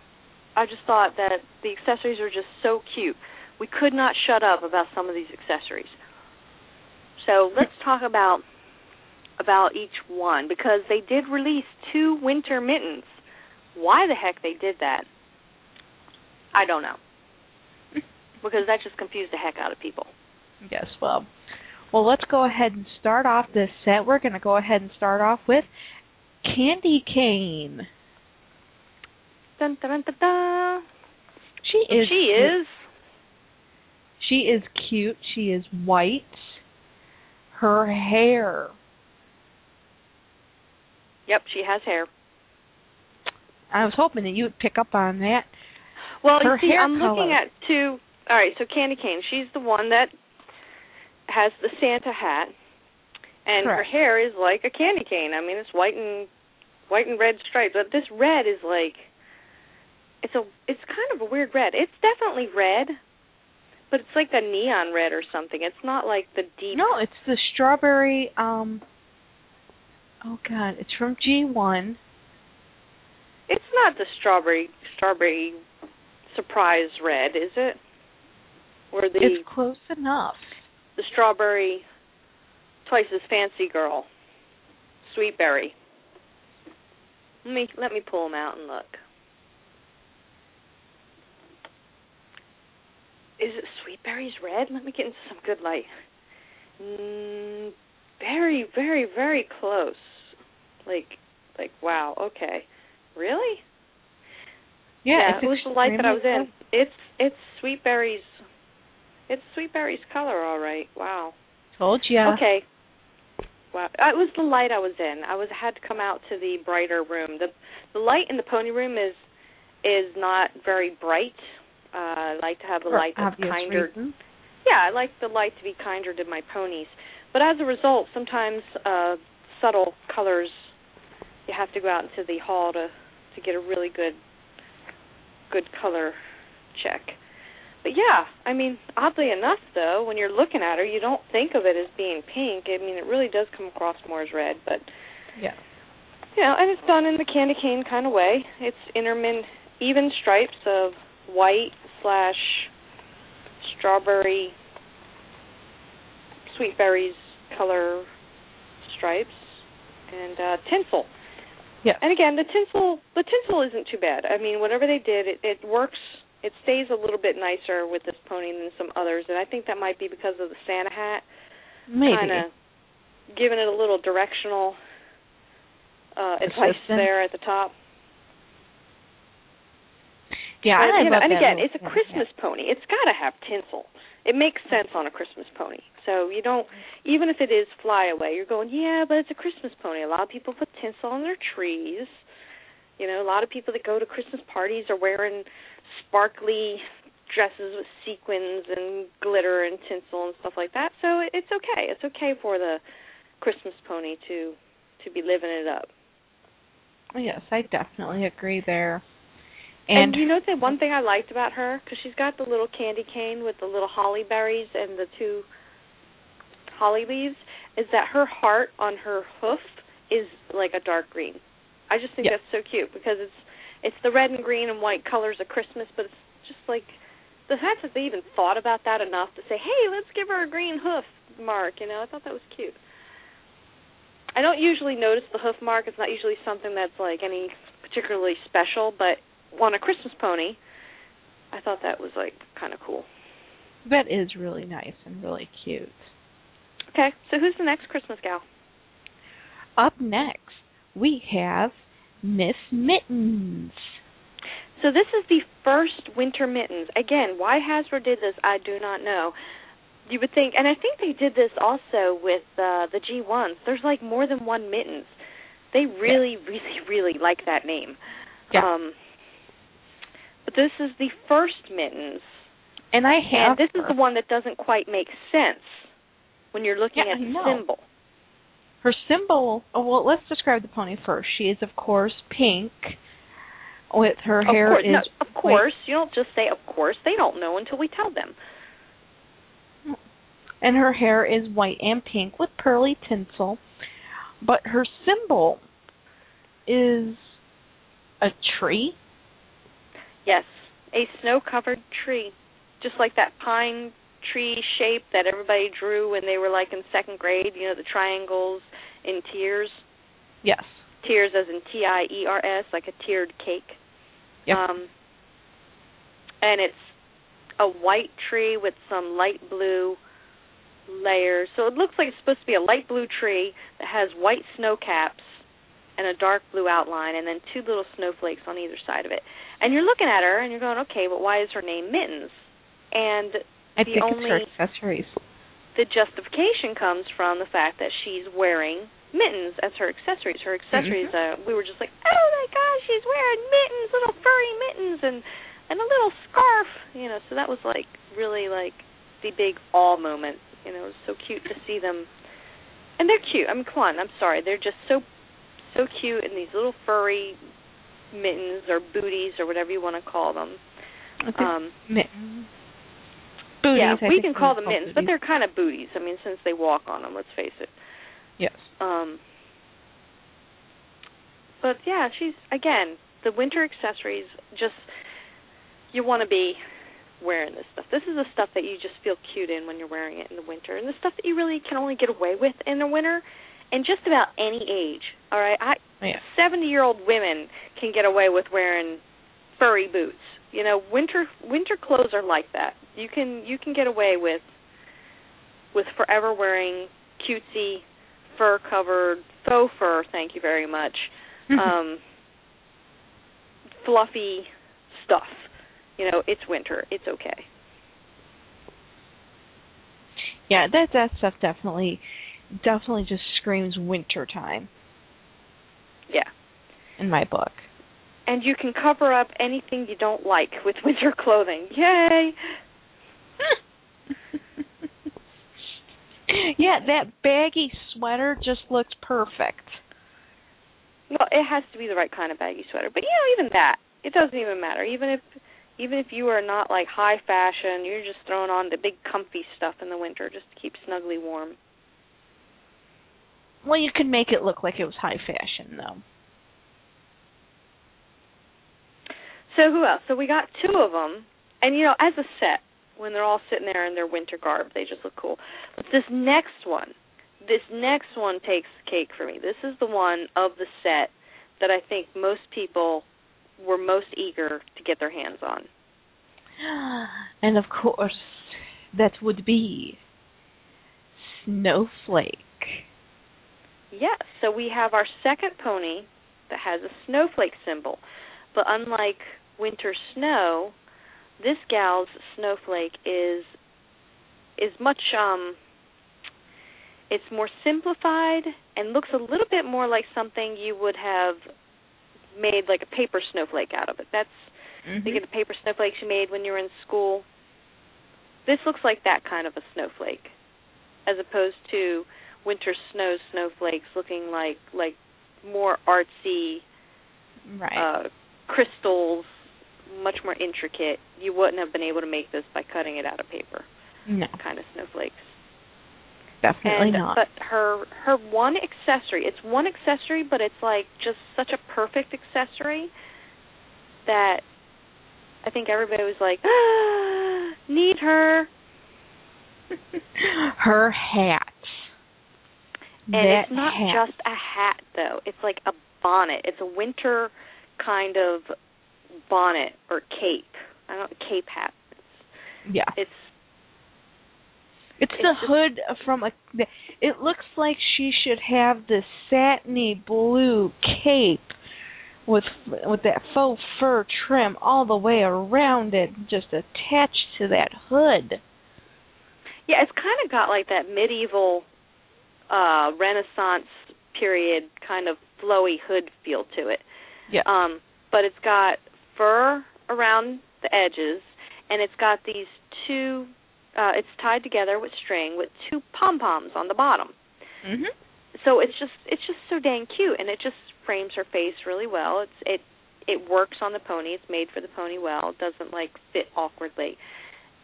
S7: I just thought that the accessories were just so cute. We could not shut up about some of these accessories. So let's talk about about each one because they did release two winter mittens. Why the heck they did that? I don't know. Because that just confused the heck out of people.
S3: Yes, well. Well, let's go ahead and start off this set. We're going to go ahead and start off with Candy Cane.
S7: Dun dun dun dun.
S3: She is.
S7: she is.
S3: She is cute. She is white. Her hair.
S7: Yep, she has hair.
S3: I was hoping that you would pick up on that.
S7: Well,
S3: Her
S7: you see, I'm looking at two. All right, so Candy Cane, she's the one that has the Santa hat, and her hair is like a candy cane. I mean, it's white and white and red stripes, but this red is like it's a it's kind of a weird red. It's definitely red, but it's like a neon red or something. It's not like the deep.
S3: No, it's the strawberry. Um. Oh God, it's from G1.
S7: It's not the strawberry strawberry surprise red, is it? Or the
S3: It's close enough.
S7: The strawberry twice as fancy girl, sweet berry. Let me let me pull them out and look. Is it sweet berries red? Let me get into some good light. Mm, very, very, very close. Like, like wow. Okay, really?
S3: Yeah, it's
S7: it was the light that I was in. It's it's sweet berries. It's Sweetberry's color, all right. Wow.
S3: Told ya.
S7: Okay. Wow. Uh, It was the light I was in. I was had to come out to the brighter room. The the light in the pony room is is not very bright. Uh, I like to have the
S3: For
S7: light that's kinder.
S3: reasons.
S7: Yeah, I like the light to be kinder to my ponies. But as a result, sometimes uh subtle colors you have to go out into the hall to to get a really good good color check. But yeah, I mean, oddly enough though, when you're looking at her, you don't think of it as being pink. I mean, it really does come across more as red, but
S3: Yeah.
S7: you know, and it's done in the candy cane kind of way. It's intermin even stripes of white slash strawberry, sweet berries color stripes, and uh tinsel.
S3: Yeah.
S7: And again, the tinsel the tinsel isn't too bad. I mean, whatever they did, it, it works. It stays a little bit nicer with this pony than some others, and I think that might be because of the Santa hat
S3: Maybe.
S7: kind of giving it a little directional uh advice there at the top.
S3: yeah,
S7: But,
S3: I
S7: you know, and again, it's a Christmas
S3: hat.
S7: pony. It's got to have tinsel. It makes sense on a Christmas pony. So you don't, even if it is flyaway, you're going, yeah, but it's a Christmas pony. A lot of people put tinsel on their trees. You know, a lot of people that go to Christmas parties are wearing sparkly dresses with sequins and glitter and tinsel and stuff like that. So it's okay. It's okay for the Christmas pony to to be living it up.
S3: Oh, yes, I definitely agree there.
S7: And,
S3: And,
S7: you know the one thing I liked about her because she's got the little candy cane with the little holly berries and the two holly leaves is that her heart on her hoof is like a dark green. I just think that's so cute because it's it's the red and green and white colors of Christmas, but it's just like the fact that they even thought about that enough to say, "Hey, let's give her a green hoof mark." You know, I thought that was cute. I don't usually notice the hoof mark. It's not usually something that's like any particularly special, but on a Christmas pony, I thought that was like kind of cool.
S3: that is really nice and really cute.
S7: Okay, so who's the next Christmas gal?
S3: Up next, we have Miss Mittens.
S7: So this is the first winter mittens. Again, why Hasbro did this, I do not know. You would think, and I think they did this also with uh, the G1s. There's like more than one mittens. They really, really, really like that name.
S3: Yeah.
S7: Um, but this is the first mittens,
S3: And I have
S7: and this is the one that doesn't quite make sense when you're looking
S3: Yeah,
S7: at
S3: I
S7: the
S3: know.
S7: symbol.
S3: Her symbol. Oh, well, let's describe the pony first. She is, of course, pink, with her
S7: Of
S3: hair
S7: course,
S3: is
S7: no, of course. You don't just say of course. They don't know until we tell them.
S3: and her hair is white and pink with pearly tinsel. But her symbol is a tree.
S7: Yes, a snow-covered tree, just like that pine tree shape that everybody drew when they were like in second grade. You know, the triangles in tiers.
S3: Yes.
S7: Tiers as in T I E R S, like a tiered cake.
S3: Yep.
S7: Um, and it's a white tree with some light blue layers. So it looks like it's supposed to be a light blue tree that has white snow caps and a dark blue outline, and then two little snowflakes on either side of it. And you're looking at her, and you're going, okay, but why is her name Mittens? And
S3: I
S7: the
S3: think
S7: only
S3: it's her accessories.
S7: The justification comes from the fact that she's wearing mittens as her accessories. Her accessories, uh, we were just like, oh my gosh, she's wearing mittens, little furry mittens, and and a little scarf, you know. So that was like really like the big awe moment. You know, it was so cute to see them, and they're cute. I mean, come on, I'm sorry, they're just so so cute in these little furry mittens or booties or whatever you want to call them. Um,
S3: mittens. Booties,
S7: yeah,
S3: I
S7: we can call them mittens, but they're kind of booties. I mean, since they walk on them, let's face it.
S3: yes.
S7: Um, but yeah, she's again the winter accessories. Just you want to be wearing this stuff. This is the stuff that you just feel cute in when you're wearing it in the winter, and the stuff that you really can only get away with in the winter. And just about any age. All right, I
S3: Yeah.
S7: seventy-year-old women can get away with wearing furry boots. You know, winter winter clothes are like that. You can you can get away with with forever wearing cutesy fur covered faux fur. Thank you very much. Um, fluffy stuff. You know, it's winter. It's okay.
S3: yeah, that that stuff definitely definitely just screams winter time
S7: Yeah.
S3: in my book.
S7: And you can cover up anything you don't like with winter clothing. Yay!
S3: yeah, that baggy sweater just looks perfect.
S7: Well, it has to be the right kind of baggy sweater. But you know, even that, it doesn't even matter. Even if even if you are not like high fashion, you're just throwing on the big comfy stuff in the winter just to keep snugly warm.
S3: Well, you can make it look like it was high fashion though.
S7: So who else? So we got two of them, and you know, as a set, when they're all sitting there in their winter garb, they just look cool. But this next one, this next one takes the cake for me. This is the one of the set that I think most people were most eager to get their hands on.
S3: And of course, that would be Snowflake.
S7: Yes, so we have our second pony that has a snowflake symbol. But unlike winter snow, this gal's snowflake is is much um it's more simplified and looks a little bit more like something you would have made like a paper snowflake out of it. That's
S3: Mhm.
S7: think of the paper snowflakes you made when you were in school. This looks like that kind of a snowflake, as opposed to winter snow snowflakes looking like like more artsy
S3: Right.
S7: uh, crystals, much more intricate. You wouldn't have been able to make this by cutting it out of paper,
S3: no,
S7: kind of snowflakes.
S3: definitely
S7: and
S3: not.
S7: but her her one accessory, it's one accessory, but it's like just such a perfect accessory that I think everybody was like, ah, need her.
S3: Her hat.
S7: And
S3: that
S7: it's not
S3: hat.
S7: just a hat though. It's like a bonnet. It's a winter kind of bonnet or cape. I don't cape hat.
S3: yeah.
S7: It's
S3: It's
S7: It's
S3: the hood from a. It looks like she should have this satiny blue cape with with that faux fur trim all the way around it, just attached to that hood.
S7: yeah, it's kind of got like that medieval uh Renaissance period kind of flowy hood feel to it.
S3: Yeah.
S7: Um, but it's got fur around the edges, and it's got these two. Uh, it's tied together with string with two pom poms on the bottom.
S3: Mhm.
S7: So it's just it's just so dang cute, and it just frames her face really well. It's it it works on the pony. It's made for the pony well. It doesn't like fit awkwardly.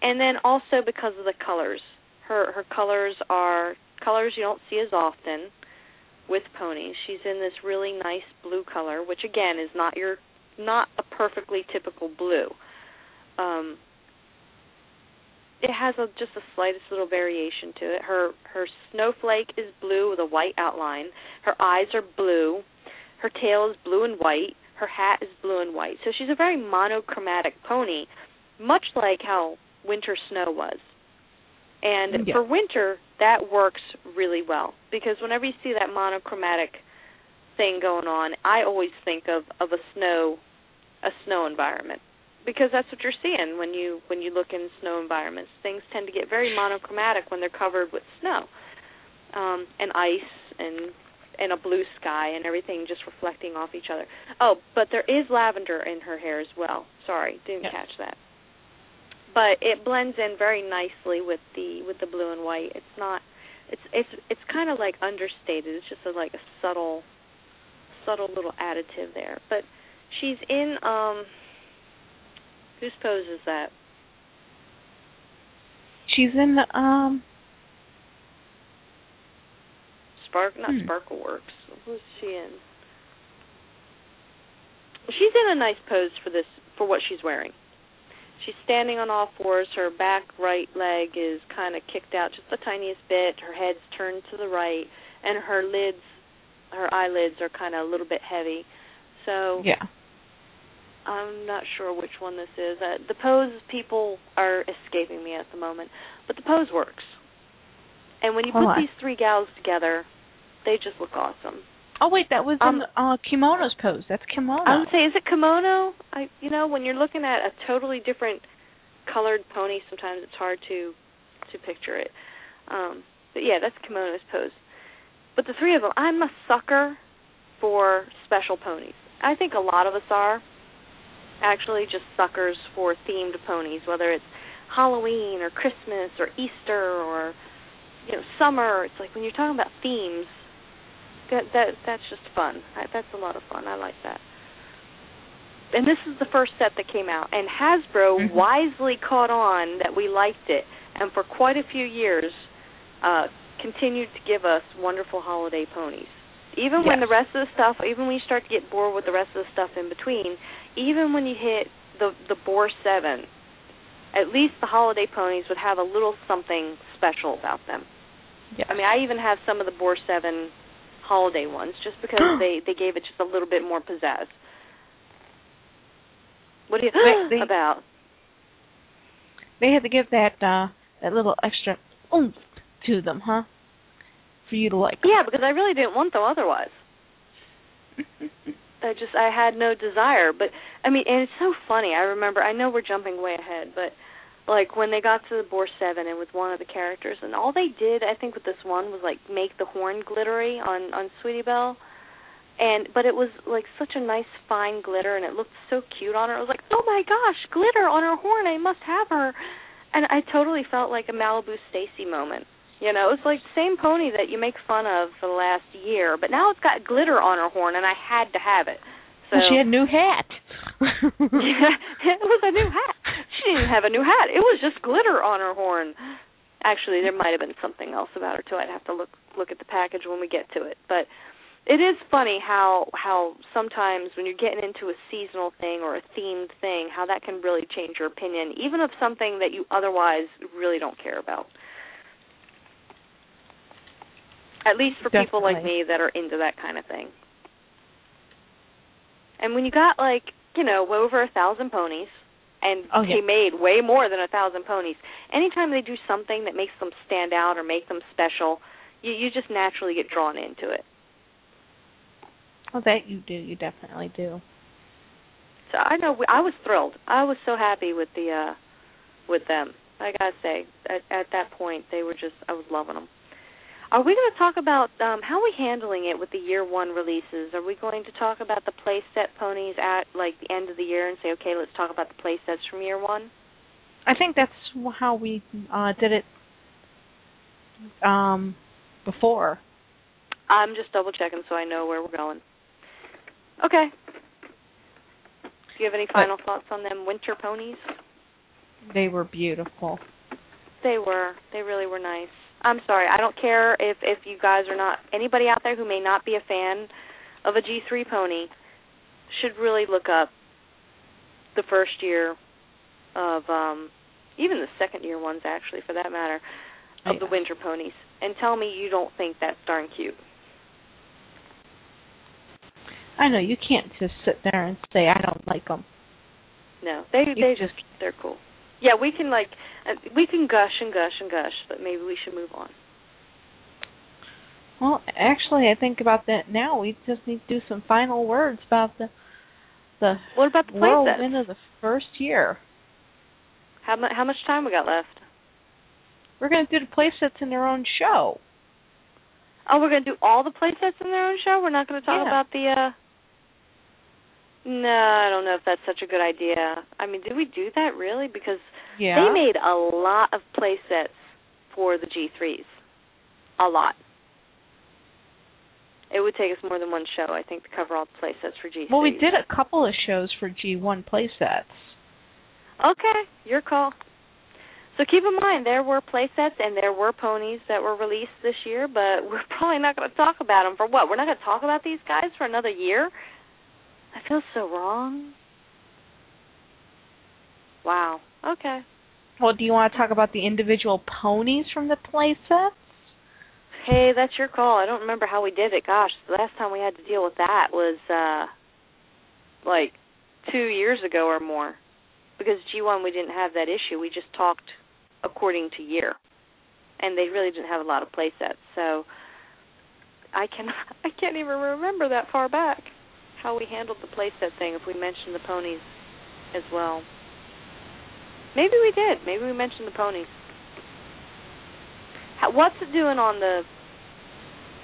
S7: And then also because of the colors, her her colors are colors you don't see as often with ponies. She's in this really nice blue color, which again is not your not a perfectly typical blue. Um, it has a just the slightest little variation to it. Her her snowflake is blue with a white outline. Her eyes are blue. Her tail is blue and white. Her hat is blue and white. So she's a very monochromatic pony, much like how winter snow was. And
S3: Yeah.
S7: for winter, that works really well because whenever you see that monochromatic thing going on, I always think of of a snow a snow environment because that's what you're seeing when you when you look in snow environments. Things tend to get very monochromatic when they're covered with snow um, and ice and and a blue sky and everything just reflecting off each other. Oh, but there is lavender in her hair as well. Sorry, didn't
S3: Yes.
S7: catch that. But it blends in very nicely with the with the blue and white. It's not it's it's it's kind of like understated. It's just a, like a subtle subtle little additive there. But she's in um whose pose is that?
S3: She's in the um
S7: Spark not
S3: Hmm.
S7: Sparkle Works. Who's she in? She's in a nice pose for this for what she's wearing. She's standing on all fours. Her back right leg is kind of kicked out just the tiniest bit. Her head's turned to the right, and her lids, her eyelids are kind of a little bit heavy. So
S3: yeah.
S7: I'm not sure which one this is. Uh, the pose people are escaping me at the moment, but the pose works. And when you
S3: Hold
S7: put
S3: on.
S7: these three gals together, they just look awesome.
S3: Oh wait, that was
S7: Um,
S3: in the, uh kimono's pose. That's kimono.
S7: I would say, is it kimono? I, you know, when you're looking at a totally different colored pony, sometimes it's hard to to picture it. Um, but yeah, that's kimono's pose. But the three of them, I'm a sucker for special ponies. I think a lot of us are actually just suckers for themed ponies, whether it's Halloween or Christmas or Easter or you know summer. It's like when you're talking about themes, that that that's just fun. I, that's a lot of fun. I like that. And this is the first set that came out, and Hasbro
S3: Mhm.
S7: wisely caught on that we liked it, and for quite a few years, uh, continued to give us wonderful holiday ponies. Even when the rest of the stuff, even when you start to get bored with the rest of the stuff in between, even when you hit the the Core Seven, at least the holiday ponies would have a little something special about them.
S3: Yeah.
S7: I mean, I even have some of the Core Seven holiday ones just because they they gave it just a little bit more pizzazz. What do you
S3: They- they-
S7: about?
S3: they had to give that uh that little extra oomph to them, huh? For you to like.
S7: Yeah, because I really didn't want them otherwise. I just I had no desire, but I mean, and it's so funny. I remember. I know we're jumping way ahead, but like when they got to the Core Seven and with one of the characters, and all they did, I think, with this one was like make the horn glittery on on Sweetie Belle, and but it was like such a nice fine glitter, and it looked so cute on her. I was like, oh my gosh, glitter on her horn! I must have her, and I totally felt like a Malibu Stacy moment. You know, it's like the same pony that you make fun of for the last year, but now it's got glitter on her horn, and I had to have it. So
S3: Well, she had a new hat.
S7: yeah, it was a new hat. She didn't have a new hat. It was just glitter on her horn. Actually, there might have been something else about her too. I'd have to look look at the package when we get to it. But it is funny how how sometimes when you're getting into a seasonal thing or a themed thing, how that can really change your opinion, even of something that you otherwise really don't care about. At least for people like me that are into that kind of thing. And when you got like, you know, over a thousand ponies and
S3: Oh, yeah.
S7: they made way more than a thousand ponies, anytime they do something that makes them stand out or make them special, you you just naturally get drawn into it.
S3: well, that you do. You definitely do.
S7: So I know I was thrilled. I was so happy with the uh with them. I gotta say, at, at that point, they were just I was loving them. Are we going to talk about um how are we handling it with the year one releases? Are we going to talk about the play set ponies at like the end of the year and say, okay, let's talk about the play sets from year one?
S3: I think that's how we uh did it um before.
S7: I'm just double checking so I know where we're going. Okay. Do you have any final thoughts on them winter ponies?
S3: They were beautiful.
S7: They were. They really were nice. I'm sorry. I don't care if if you guys are not anybody out there who may not be a fan of a G3 pony should really look up the first year of um even the second year ones actually for that matter of
S3: Yeah.
S7: the winter ponies and tell me you don't think that's darn cute.
S3: I know you can't just sit there and say I don't like them.
S7: No, they
S3: You
S7: they just they're cool. Yeah, we can like uh, we can gush and gush and gush, but maybe we should move on.
S3: Well, actually, I think about that now. We just need to do some final words about the the
S7: What about the play
S3: whirlwind of the first year.
S7: How much how much time we got left?
S3: We're going to do the playsets in their own show.
S7: Oh, we're gonna do all the playsets in their own show. We're not gonna talk
S3: Yeah.
S7: about the. uh No, I don't know if that's such a good idea. I mean, did we do that really? Because
S3: Yeah.
S7: they made a lot of play sets for the G3s. A lot. It would take us more than one show, I think, to cover all the play sets for G3s.
S3: Well, we did a couple of shows for G1 play sets.
S7: Okay, your call. So keep in mind there were play sets and there were ponies that were released this year, but we're probably not going to talk about them for what? We're not going to talk about these guys for another year? I feel so wrong. Wow. Okay.
S3: Well, do you want to talk about the individual ponies from the play sets?
S7: Hey, that's your call. I don't remember how we did it. Gosh, the last time we had to deal with that was uh like 2 years ago or more. Because G1 we didn't have that issue. We just talked according to year. And they really didn't have a lot of play sets. So I can I can't even remember that far back how we handled the play set thing if we mentioned the ponies as well. Maybe we did. Maybe we mentioned the ponies. How, what's it doing on the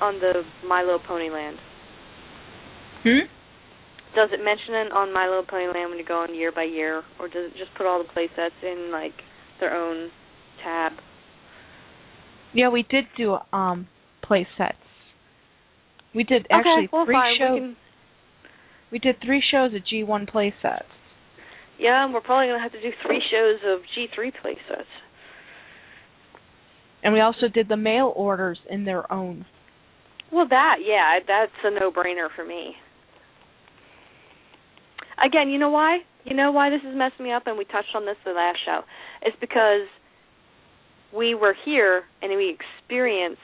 S7: on the Milo Ponyland?
S3: Hmm?
S7: Does it mention it on My Little Ponyland when you go on year by year, or does it just put all the play sets in like their own tab?
S3: Yeah, we did do um play sets. We did actually
S7: okay, well,
S3: three
S7: fine.
S3: shows.
S7: We can,
S3: We did three shows of G1 play sets.
S7: yeah, and we're probably gonna have to do three shows of G3 play sets.
S3: And we also did the mail orders in their own.
S7: Well, that yeah, that's a no-brainer for me. Again, you know why? You know why this is messing me up, and we touched on this the last show. It's because we were here and we experienced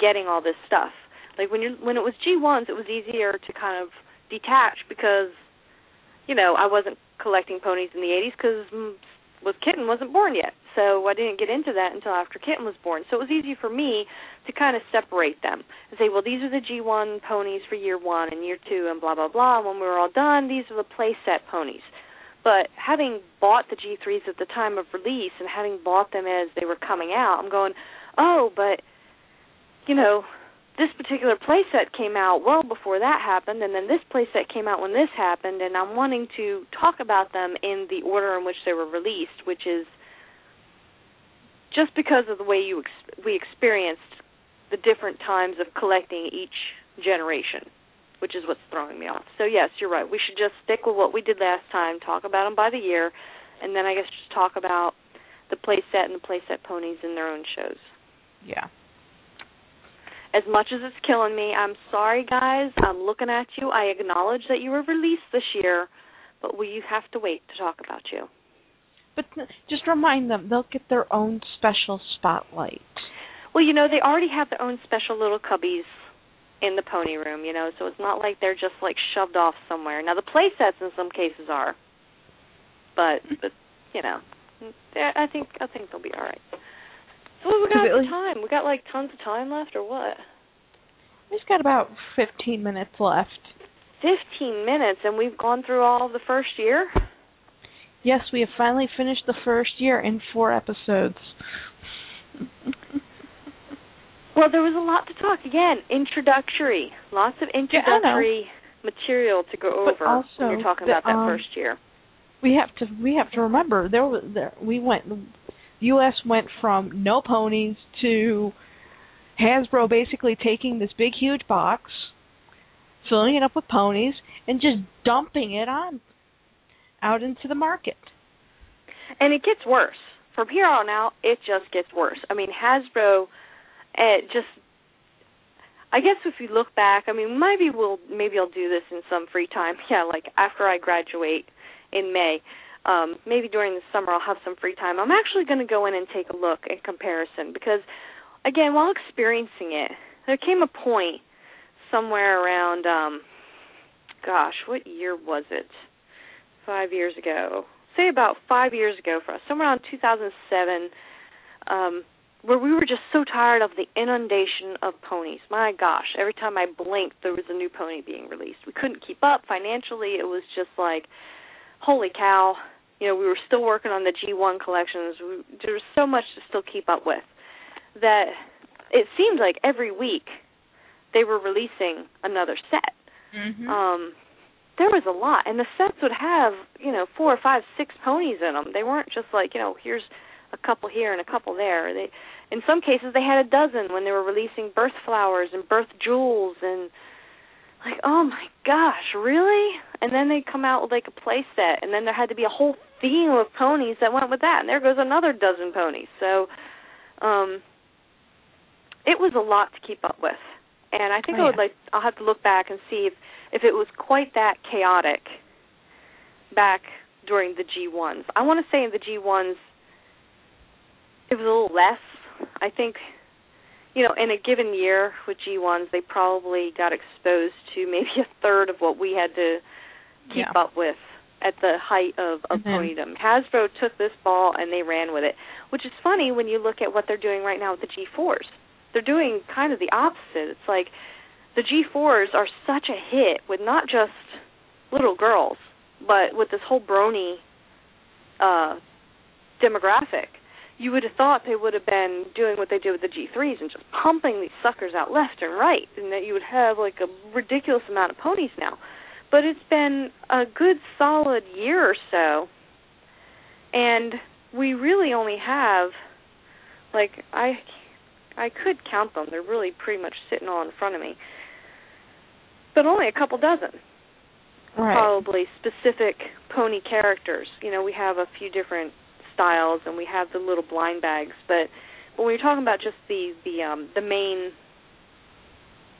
S7: getting all this stuff. Like when you when it was G1s, it was easier to kind of detach because you know I wasn't collecting ponies in the 80s because was Kitten wasn't born yet, so I didn't get into that until after Kitten was born. So it was easy for me to kind of separate them and say, well, these are the G1 ponies for year one and year two and blah blah blah. When we were all done, these are the play set ponies. But having bought the G3s at the time of release and having bought them as they were coming out, I'm going, oh, but you know, this particular playset came out well before that happened, and then this playset came out when this happened, and I'm wanting to talk about them in the order in which they were released, which is just because of the way you ex- we experienced the different times of collecting each generation, which is what's throwing me off. So yes, you're right. We should just stick with what we did last time, talk about them by the year, and then I guess just talk about the playset and the playset ponies in their own shows
S3: Yeah.
S7: As much as it's killing me, I'm sorry, guys. I'm looking at you. I acknowledge that you were released this year, but we have to wait to talk about you.
S3: But just remind them they'll get their own special spotlight.
S7: Well, you know, they already have their own special little cubbies in the pony room, you know, so it's not like they're just like shoved off somewhere. Now the play sets in some cases are. But but you know, I think I think they'll be all right. What we got for time? We got like tons of time left or what?
S3: We've got about 15 minutes left.
S7: 15 minutes and we've gone through all the first year?
S3: Yes, we have finally finished the first year in four episodes.
S7: Well, there was a lot to talk. Again, introductory. Lots of introductory material to go
S3: But
S7: over
S3: also
S7: when you're talking
S3: the,
S7: about that
S3: um,
S7: first year.
S3: we have to we have to remember there was there we went US went from no ponies to Hasbro basically taking this big huge box, filling it up with ponies and just dumping it on out into the market.
S7: And it gets worse. From here on out, it just gets worse. I mean, Hasbro it just I guess if you look back, I mean, maybe we'll maybe I'll do this in some free time. Yeah, like after I graduate in May. Um, maybe during the summer I'll have some free time. I'm actually going to go in and take a look in comparison because, again, while experiencing it, there came a point somewhere around, um, gosh, what year was it? Five years ago. Say about five years ago for us, somewhere around 2007, um, where we were just so tired of the inundation of ponies. My gosh, every time I blinked, there was a new pony being released. We couldn't keep up financially. It was just like, holy cow! You know, we were still working on the G1 collections. We, there was so much to still keep up with that it seemed like every week they were releasing another set.
S3: Mm-hmm.
S7: Um, there was a lot, and the sets would have you know four or five, six ponies in them. They weren't just like you know here's a couple here and a couple there. They, in some cases, they had a dozen when they were releasing birth flowers and birth jewels and like oh my gosh, really? And then they come out with like a play set, and then there had to be a whole theme of ponies that went with that, and there goes another dozen ponies. So, um, it was a lot to keep up with, and I think
S3: Oh,
S7: I would like I'll have to look back and see if if it was quite that chaotic back during the G1s. I want to say in the G1s it was a little less. I think you know, in a given year with G1s, they probably got exposed to maybe a third of what we had to keep
S3: Yeah.
S7: up with at the height of, of
S3: Mhm.
S7: ponydom. Hasbro took this ball and they ran with it, which is funny when you look at what they're doing right now with the G4s. They're doing kind of the opposite. It's like the G4s are such a hit with not just little girls, but with this whole brony uh demographic. You would have thought they would have been doing what they did with the G3s and just pumping these suckers out left and right, and that you would have like a ridiculous amount of ponies now. But it's been a good solid year or so, and we really only have like I I could count them. They're really pretty much sitting all in front of me. But only a couple dozen
S3: Right.
S7: probably specific pony characters. You know, we have a few different styles and we have the little blind bags, but when you're talking about just the the um the main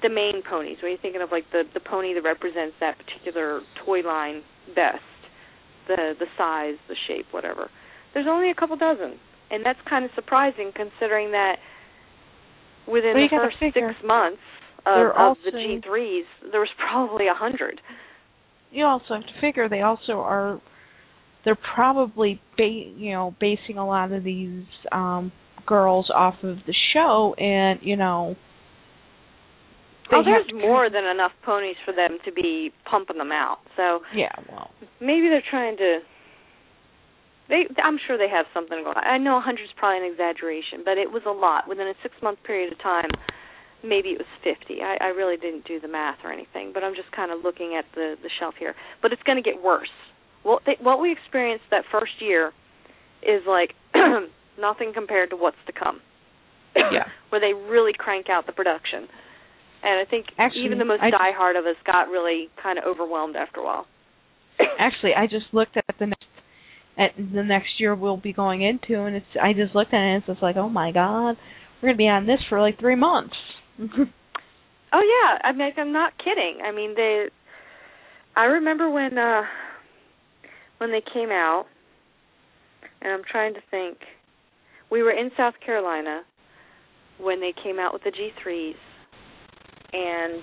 S7: the main ponies, when you're thinking of like the the pony that represents that particular toy line best, the the size, the shape, whatever. There's only a couple dozen. And that's kind of surprising considering that within
S3: Well,
S7: the first six months of, of the G3s, there was probably a hundred.
S3: you also have to figure they also are they're probably ba- you know basing a lot of these um girls off of the show and you know they
S7: Oh, there's
S3: have
S7: more than enough ponies for them to be pumping them out. So
S3: yeah well
S7: maybe they're trying to. They, I'm sure they have something going. on. I know 100 is probably an exaggeration, but it was a lot within a six month period of time. Maybe it was 50. I, I really didn't do the math or anything, but I'm just kind of looking at the the shelf here. But it's going to get worse. What they, what we experienced that first year is like nothing compared to what's to come.
S3: Yeah.
S7: Where they really crank out the production. And I think
S3: Actually,
S7: even the most
S3: I-
S7: diehard of us got really kind of overwhelmed after a while.
S3: actually I just looked at the next at the next year we'll be going into and it's I just looked at it and it's just like oh my god we're gonna be on this for like three months
S7: Oh yeah, I mean I'm not kidding. I mean they I remember when uh when they came out and I'm trying to think we were in South Carolina when they came out with the G3s and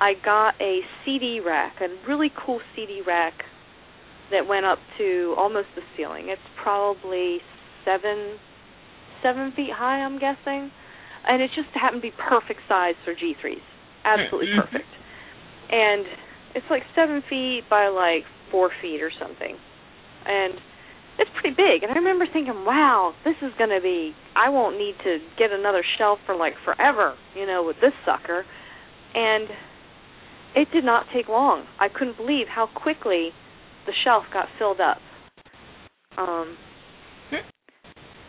S7: I got a CD rack, a really cool CD rack that went up to almost the ceiling. It's probably seven seven feet high, I'm guessing, and it just happened to be perfect size for G3s, absolutely
S3: Mhm.
S7: perfect. And it's like seven feet by like four feet or something, and it's pretty big. And I remember thinking, wow, this is going to be. I won't need to get another shelf for like forever, you know, with this sucker. And it did not take long. I couldn't believe how quickly the shelf got filled up. Um,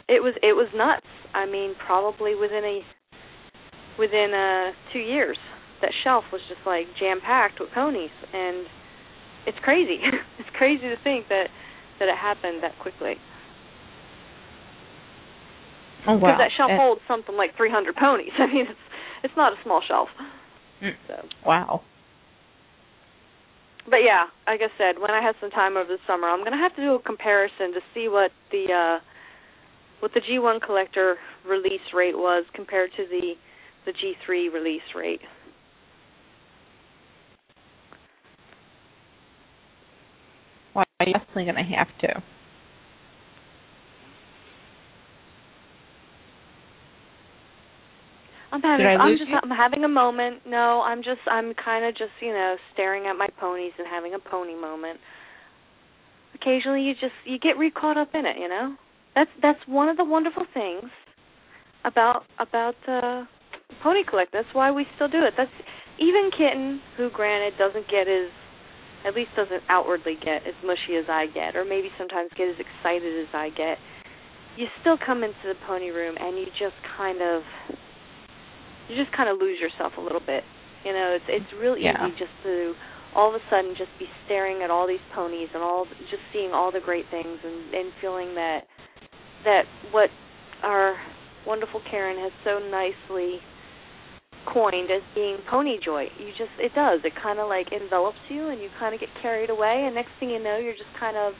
S7: it was it was nuts. I mean, probably within a within uh two years, that shelf was just like jam packed with ponies, and it's crazy. it's crazy to think that that it happened that quickly.
S3: oh
S7: Because
S3: wow
S7: that shelf holds something like 300 ponies. I mean, it's it's not a small shelf.
S3: Mm.
S7: So,
S3: wow
S7: but yeah, like I said, when I have some time over the summer, I'm gonna have to do a comparison to see what the uh what the G1 collector release rate was compared to the the G3 release rate.
S3: You're definitely gonna have to
S7: I'm having I'm just
S3: you?
S7: I'm having a moment. No, I'm just I'm kind of just, you know, staring at my ponies and having a pony moment. Occasionally you just you get re caught up in it, you know? That's that's one of the wonderful things about about uh pony collect. That's why we still do it. That's even Kitten, who granted doesn't get as at least doesn't outwardly get as mushy as I get, or maybe sometimes get as excited as I get. You still come into the pony room and you just kind of you just kind of lose yourself a little bit. You know, it's it's real easy
S3: Yeah.
S7: just to all of a sudden just be staring at all these ponies and all just seeing all the great things and and feeling that that what our wonderful Karen has so nicely coined as being pony joy. You just it does. It kind of like envelops you and you kind of get carried away and next thing you know you're just kind of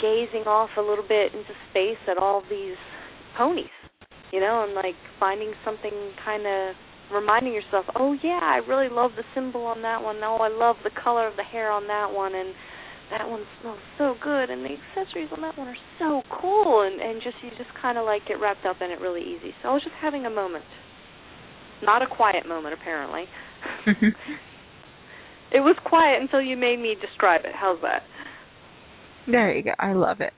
S7: gazing off a little bit into space at all these ponies. You know, and like finding something kind of reminding yourself, "Oh yeah, I really love the symbol on that one. Oh, I love the color of the hair on that one and that one smells so good and the accessories on that one are so cool and and just you just kind of like get wrapped up in it really easy. So I was just having a moment. Not a quiet moment apparently. it was quiet until you made me describe it. How's that?
S3: there you go. I love it.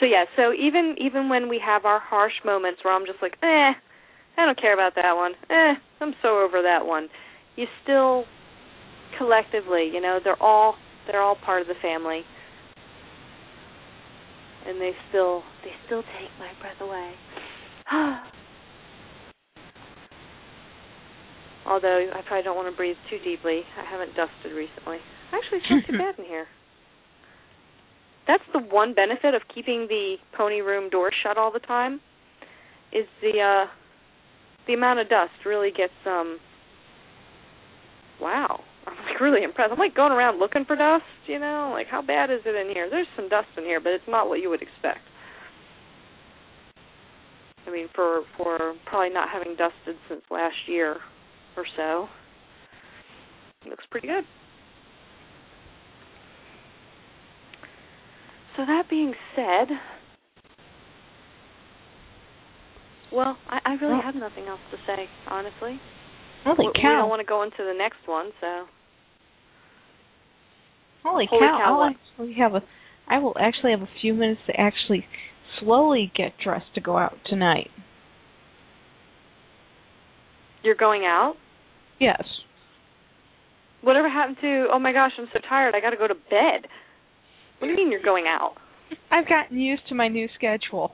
S7: So yeah, so even even when we have our harsh moments where I'm just like, eh, I don't care about that one. Eh, I'm so over that one. You still collectively, you know, they're all they're all part of the family. And they still they still take my breath away. Although I probably don't want to breathe too deeply. I haven't dusted recently. Actually, it's not too bad in here. That's the one benefit of keeping the pony room door shut all the time. Is the uh the amount of dust really gets um wow. I'm like really impressed. I'm like going around looking for dust, you know, like how bad is it in here? There's some dust in here, but it's not what you would expect. I mean, for for probably not having dusted since last year or so, it looks pretty good. So that being said, well, I, I really
S3: Well-
S7: have nothing else to say, honestly.
S3: Holy
S7: we, we
S3: cow!
S7: don't want to go into the next one, so
S3: Holy,
S7: Holy
S3: cow!
S7: cow,
S3: I'll
S7: what?
S3: actually have a. I will actually have a few minutes to actually slowly get dressed to go out tonight.
S7: you're going out.
S3: Yes.
S7: Whatever happened to? Oh my gosh, I'm so tired. I got to go to bed. What do you mean you're going out?
S3: I've gotten used to my new schedule.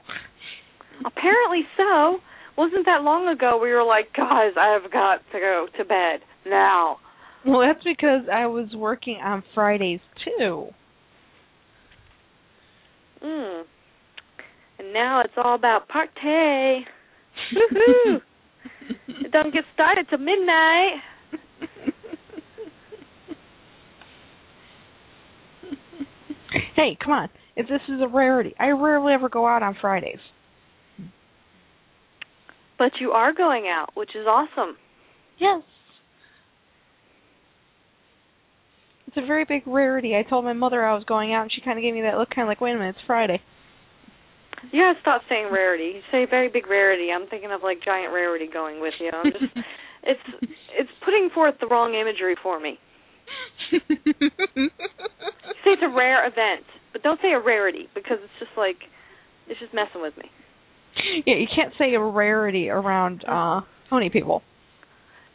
S7: Apparently so. Wasn't that long ago we were like, guys, I've got to go to bed now.
S3: Well, that's because I was working on Fridays too.
S7: Mm. And now it's all about party. Woohoo! It doesn't get started till midnight.
S3: hey, come on. If this is a rarity, I rarely ever go out on Fridays.
S7: But you are going out, which is awesome.
S3: Yes. It's a very big rarity. I told my mother I was going out, and she kind of gave me that look, kind of like, "Wait a minute, it's Friday."
S7: Gotta stop saying rarity. You say very big rarity. I'm thinking of like giant rarity going with you. I'm just it's it's putting forth the wrong imagery for me. Say it's a rare event, but don't say a rarity because it's just like it's just messing with me.
S3: yeah, you can't say a rarity around uh pony people.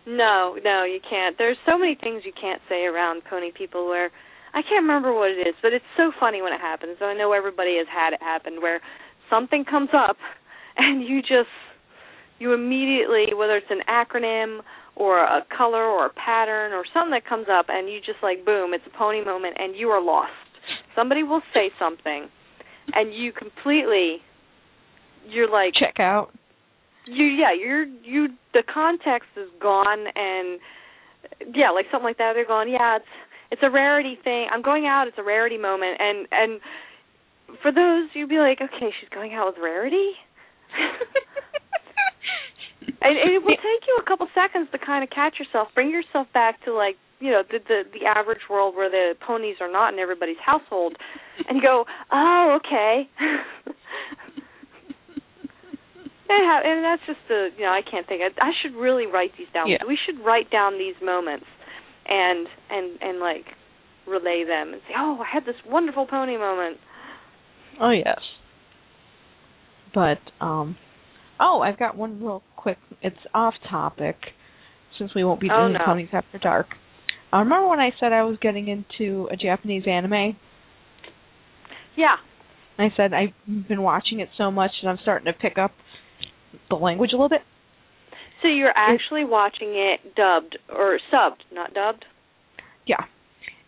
S7: No, no, you can't. There's so many things you can't say around pony people where I can't remember what it is, but it's so funny when it happens. And I know everybody has had it happen where something comes up and you just you immediately whether it's an acronym or a color or a pattern or something that comes up and you just like boom, it's a pony moment and you are lost. Somebody will say something and you completely you're like
S3: Check out.
S7: you yeah you're you the context is gone and yeah like something like that they're going yeah it's it's a rarity thing i'm going out it's a rarity moment and and for those you'd be like okay she's going out with rarity and, and it will take you a couple seconds to kind of catch yourself bring yourself back to like you know the the the average world where the ponies are not in everybody's household and you go oh okay And, ha- and that's just the you know I can't think. I, I should really write these down.
S3: Yeah.
S7: We should write down these moments, and and and like relay them and say, oh, I had this wonderful pony moment.
S3: Oh yes. But um oh, I've got one real quick. It's off topic since we won't be
S7: Oh,
S3: doing
S7: no.
S3: ponies after dark. Uh, remember when I said I was getting into a Japanese anime?
S7: Yeah.
S3: I said I've been watching it so much and I'm starting to pick up the language a little bit.
S7: So you're actually watching it dubbed or subbed, not dubbed.
S3: Yeah.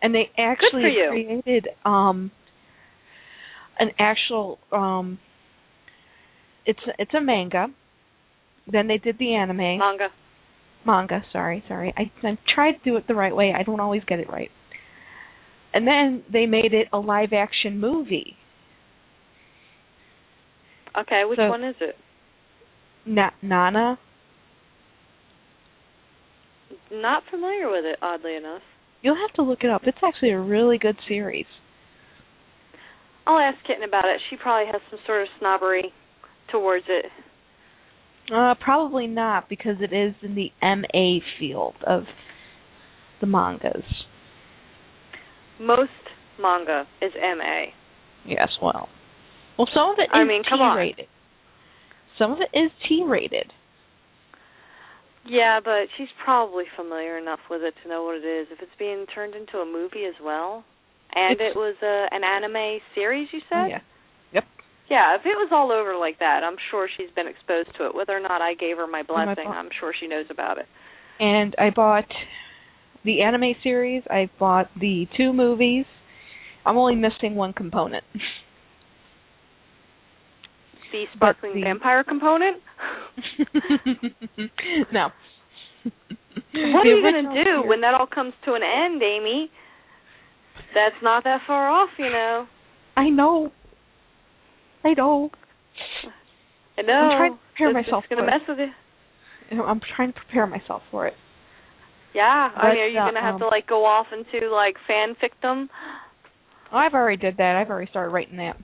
S3: And they actually created um an actual um it's it's a manga. Then they did the anime.
S7: Manga.
S3: manga, sorry, sorry. I I tried to do it the right way. I don't always get it right. And then they made it a live action movie.
S7: Okay, which
S3: So-
S7: one is it?
S3: Na- Nana.
S7: Not familiar with it, oddly enough.
S3: You'll have to look it up. It's actually a really good series.
S7: I'll ask Kitten about it. She probably has some sort of snobbery towards it.
S3: Uh, probably not because it is in the MA field of the mangas.
S7: Most manga is MA.
S3: Yes, well, well, some of it is
S7: I mean, come on.
S3: T-rated. Some of it is T-rated.
S7: Yeah, but she's probably familiar enough with it to know what it is. If it's being turned into a movie as well, and
S3: It's-
S7: it was a an anime series, you said?
S3: Yeah. Yep.
S7: Yeah, if it was all over like that, I'm sure she's been exposed to it. Whether or not I gave her my blessing. I'm sure she knows about it.
S3: and I bought the anime series. I bought the two movies. I'm only missing one component.
S7: The sparkling
S3: the-
S7: vampire component.
S3: no.
S7: What
S3: The
S7: are you gonna do when that all comes to an end, Amy? That's not that far off, you know.
S3: I know. I know.
S7: I know.
S3: I'm trying to prepare
S7: It's-
S3: myself
S7: It's gonna
S3: for it.
S7: mess with you.
S3: I'm trying to prepare myself for it.
S7: Yeah. I mean, are you
S3: uh,
S7: gonna have
S3: um,
S7: to like go off into like fanficdom?
S3: Oh, I've already did that. I've already started writing that.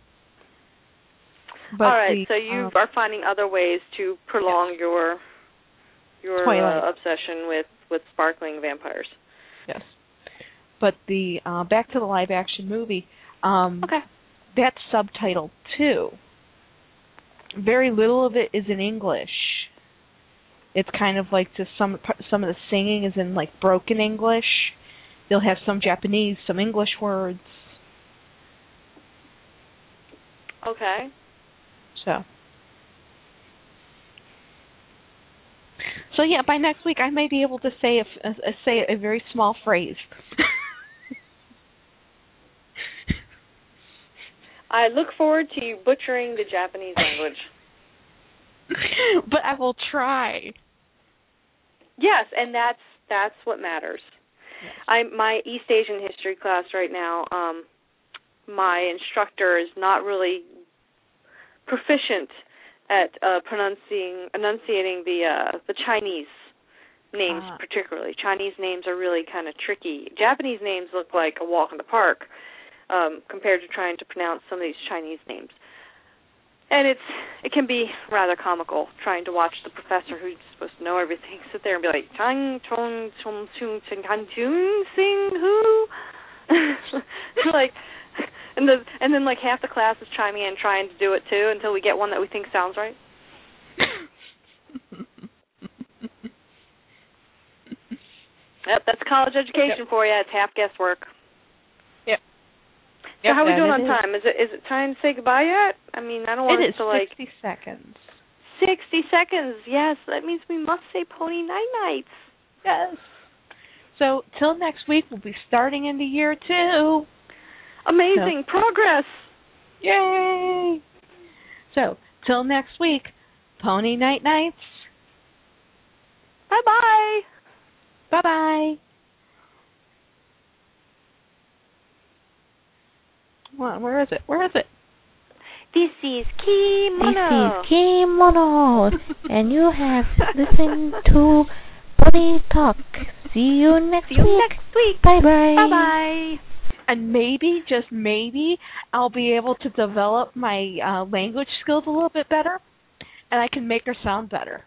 S3: But
S7: all right.
S3: the,
S7: so you
S3: um,
S7: are finding other ways to prolong your your uh, obsession with with sparkling vampires.
S3: yes. But the uh back to the live action movie. Um
S7: Okay.
S3: that's subtitled too. Very little of it is in English. It's kind of like just some some of the singing is in like broken English. They'll have some Japanese, some English words.
S7: Okay.
S3: So. So yeah, by next week I may be able to say a, a, a say a very small phrase.
S7: I look forward to you butchering the Japanese language.
S3: but I will try.
S7: Yes, and that's that's what matters. I my East Asian history class right now, um my instructor is not really proficient at uh pronouncing enunciating the uh the Chinese names
S3: Ah.
S7: particularly. Chinese names are really kind of tricky. Japanese names look like a walk in the park um compared to trying to pronounce some of these Chinese names. And it's it can be rather comical trying to watch the professor who's supposed to know everything sit there and be like Chang Chong Chong Chung Chen Han Chung Sing Who like and the and then like half the class is chiming in trying to do it too until we get one that we think sounds right. Yep, that's college education for you. It's half guesswork.
S3: Yep.
S7: So how are we doing on
S3: is.
S7: time? Is it is it time to say goodbye yet? I mean, I don't want
S3: It
S7: to like
S3: 60 seconds.
S7: 60 seconds. Yes, that means we must say pony night nights.
S3: Yes. So till next week, we'll be starting in the year two.
S7: Amazing progress.
S3: Yay! So till next week, Pony Night Nights.
S7: Bye bye.
S3: Bye bye. What? Where is it? Where is it?
S7: This is Kimono.
S1: This is Kimono, and you have listened to Pony Talk. See you next
S7: See you
S1: week.
S7: next week.
S1: Bye bye.
S7: Bye bye.
S3: And maybe, just maybe, I'll be able to develop my uh, language skills a little bit better. and I can make her sound better.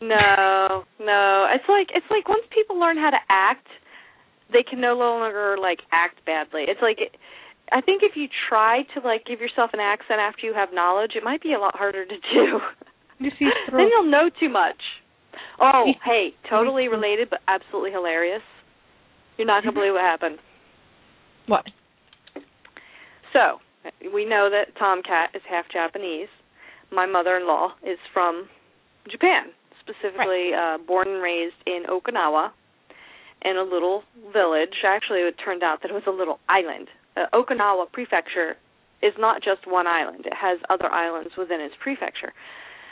S7: No, no. It's like it's like once people learn how to act, they can no longer like act badly. It's like I think if you try to like give yourself an accent after you have knowledge, it might be a lot harder to do.
S3: You see,
S7: then you'll know too much. Oh, hey, totally related but absolutely hilarious. You're not gonna believe what happened.
S3: what?
S7: So, we know that Tomcat is half Japanese. My mother-in-law is from Japan, specifically uh, born and raised in Okinawa, in a little village. Actually, it turned out that it was a little island. Uh, Okinawa Prefecture is not just one island; it has other islands within its prefecture,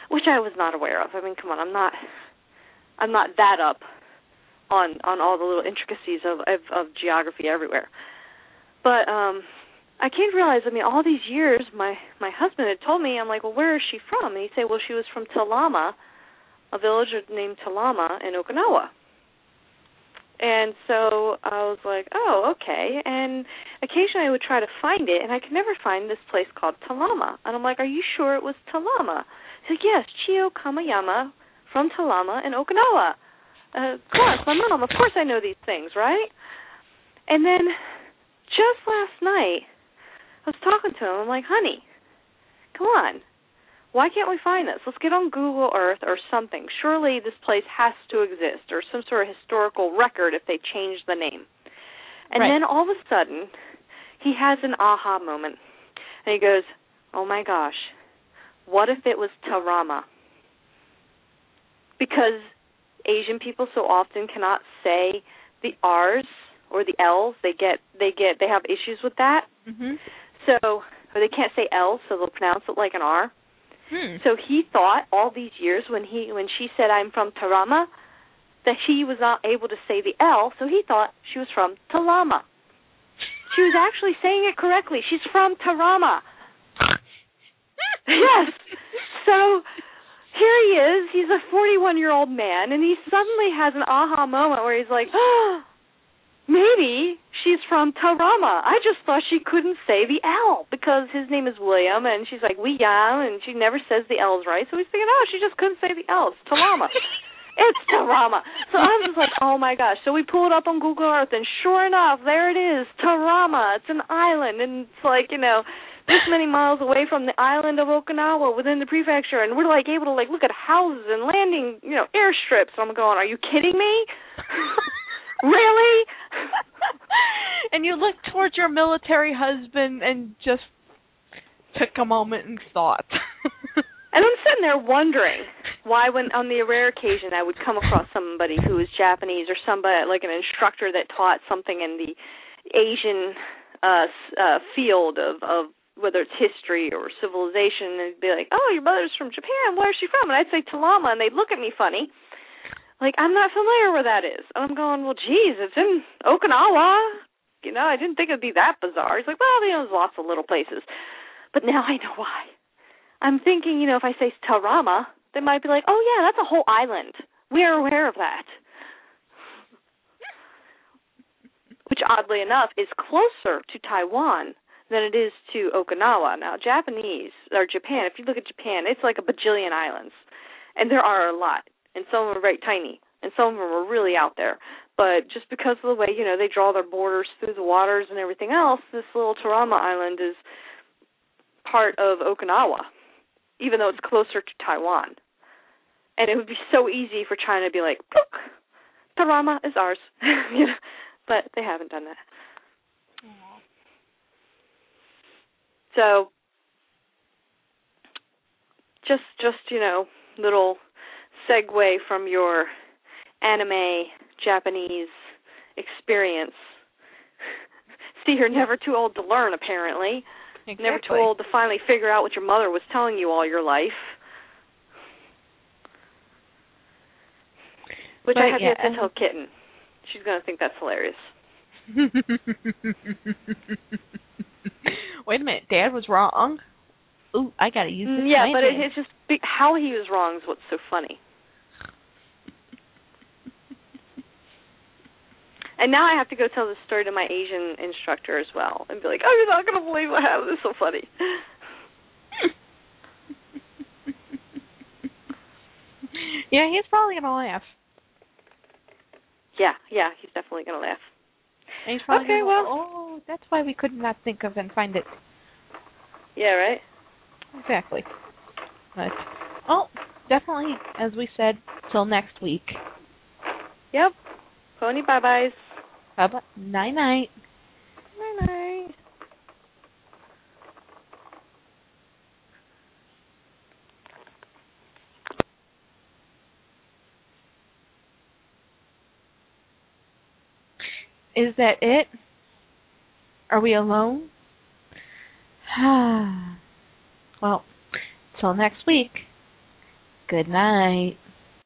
S7: which I was not aware of. I mean, come on, I'm not, I'm not that up on on all the little intricacies of of, of geography everywhere. But um I came to realize, I mean, all these years my my husband had told me, I'm like, well, where is she from? And he'd say, well, she was from Talama, a village named Talama in Okinawa. And so I was like, oh, okay. And occasionally I would try to find it, and I could never find this place called Talama. And I'm like, are you sure it was Talama? He's like, yes, Chio Kamayama from Talama in Okinawa. Uh, of course, my mom. Of course, I know these things, right? And then just last night, I was talking to him. I'm like, honey, come on. Why can't we find this? Let's get on Google Earth or something. Surely this place has to exist or some sort of historical record if they change the name. And
S3: Right.
S7: then all of a sudden, he has an aha moment. And he goes, oh my gosh, what if it was Tarama? Because Asian people so often cannot say the R's or the L's. They get they get they have issues with that.
S3: Mhm.
S7: So or they can't say L, so they'll pronounce it like an R.
S3: Hmm.
S7: So he thought all these years when he when she said I'm from Tarama that she was not able to say the L, so he thought she was from Talama. She was actually saying it correctly. She's from Tarama. yes. So here he is. He's a 41 year old man, and he suddenly has an aha moment where he's like, oh, maybe she's from Tarama. I just thought she couldn't say the L because his name is William, and she's like William, and she never says the L's right. So he's thinking, oh, she just couldn't say the L's. Tarama. It's Tarama. So I was like, oh my gosh. So we pulled up on Google Earth, and sure enough, there it is, Tarama. It's an island, and it's like you know, this many miles away from the island of Okinawa within the prefecture, and we're like able to like look at houses and landing, you know, airstrips. I'm going, are you kidding me? really?
S3: and you look towards your military husband and just took a moment and thought.
S7: And I'm sitting there wondering why, when on the rare occasion I would come across somebody who was Japanese or somebody like an instructor that taught something in the Asian uh, uh field of of whether it's history or civilization, and they'd be like, "Oh, your mother's from Japan. Where's she from?" And I'd say Talama, and they'd look at me funny, like I'm not familiar where that is. And I'm going, "Well, geez, it's in Okinawa." You know, I didn't think it'd be that bizarre. He's like, "Well, you know, there's lots of little places," but now I know why. I'm thinking, you know, if I say Tarama, they might be like, "Oh yeah, that's a whole island. We are aware of that." Which, oddly enough, is closer to Taiwan than it is to Okinawa. Now, Japanese or Japan, if you look at Japan, it's like a bajillion islands, and there are a lot, and some of them are very tiny, and some of them are really out there. But just because of the way you know they draw their borders through the waters and everything else, this little Tarama Island is part of Okinawa even though it's closer to Taiwan. And it would be so easy for China to be like, Look, Tarama is ours. you know, but they haven't done that. So just just, you know, little segue from your anime Japanese experience. See, you're never too old to learn apparently. Never too old to finally figure out what your mother was telling you all your life. Which I
S3: But,
S7: have
S3: yeah,
S7: yet to tell Kitten. She's gonna think that's hilarious.
S3: Wait a minute, Dad was wrong. Ooh, I gotta use this.
S7: Mm, yeah, but it, it's just be, how he was wrong is what's so funny. And now I have to go tell this story to my Asian instructor as well, and be like, "Oh, you're not gonna believe what happened. This is so funny."
S3: Yeah, he's probably gonna laugh.
S7: Yeah, yeah, he's definitely gonna laugh.
S3: And he's probably
S7: Okay,
S3: gonna
S7: well-
S3: go, oh, that's why we could not think of and find it.
S7: Yeah, right.
S3: Exactly. But oh, definitely, as we said, till next week.
S7: Yep. Pony bye byes.
S3: Bye bye. Night night.
S7: Night night.
S3: Is that it? Are we alone? well, till next week. Good night.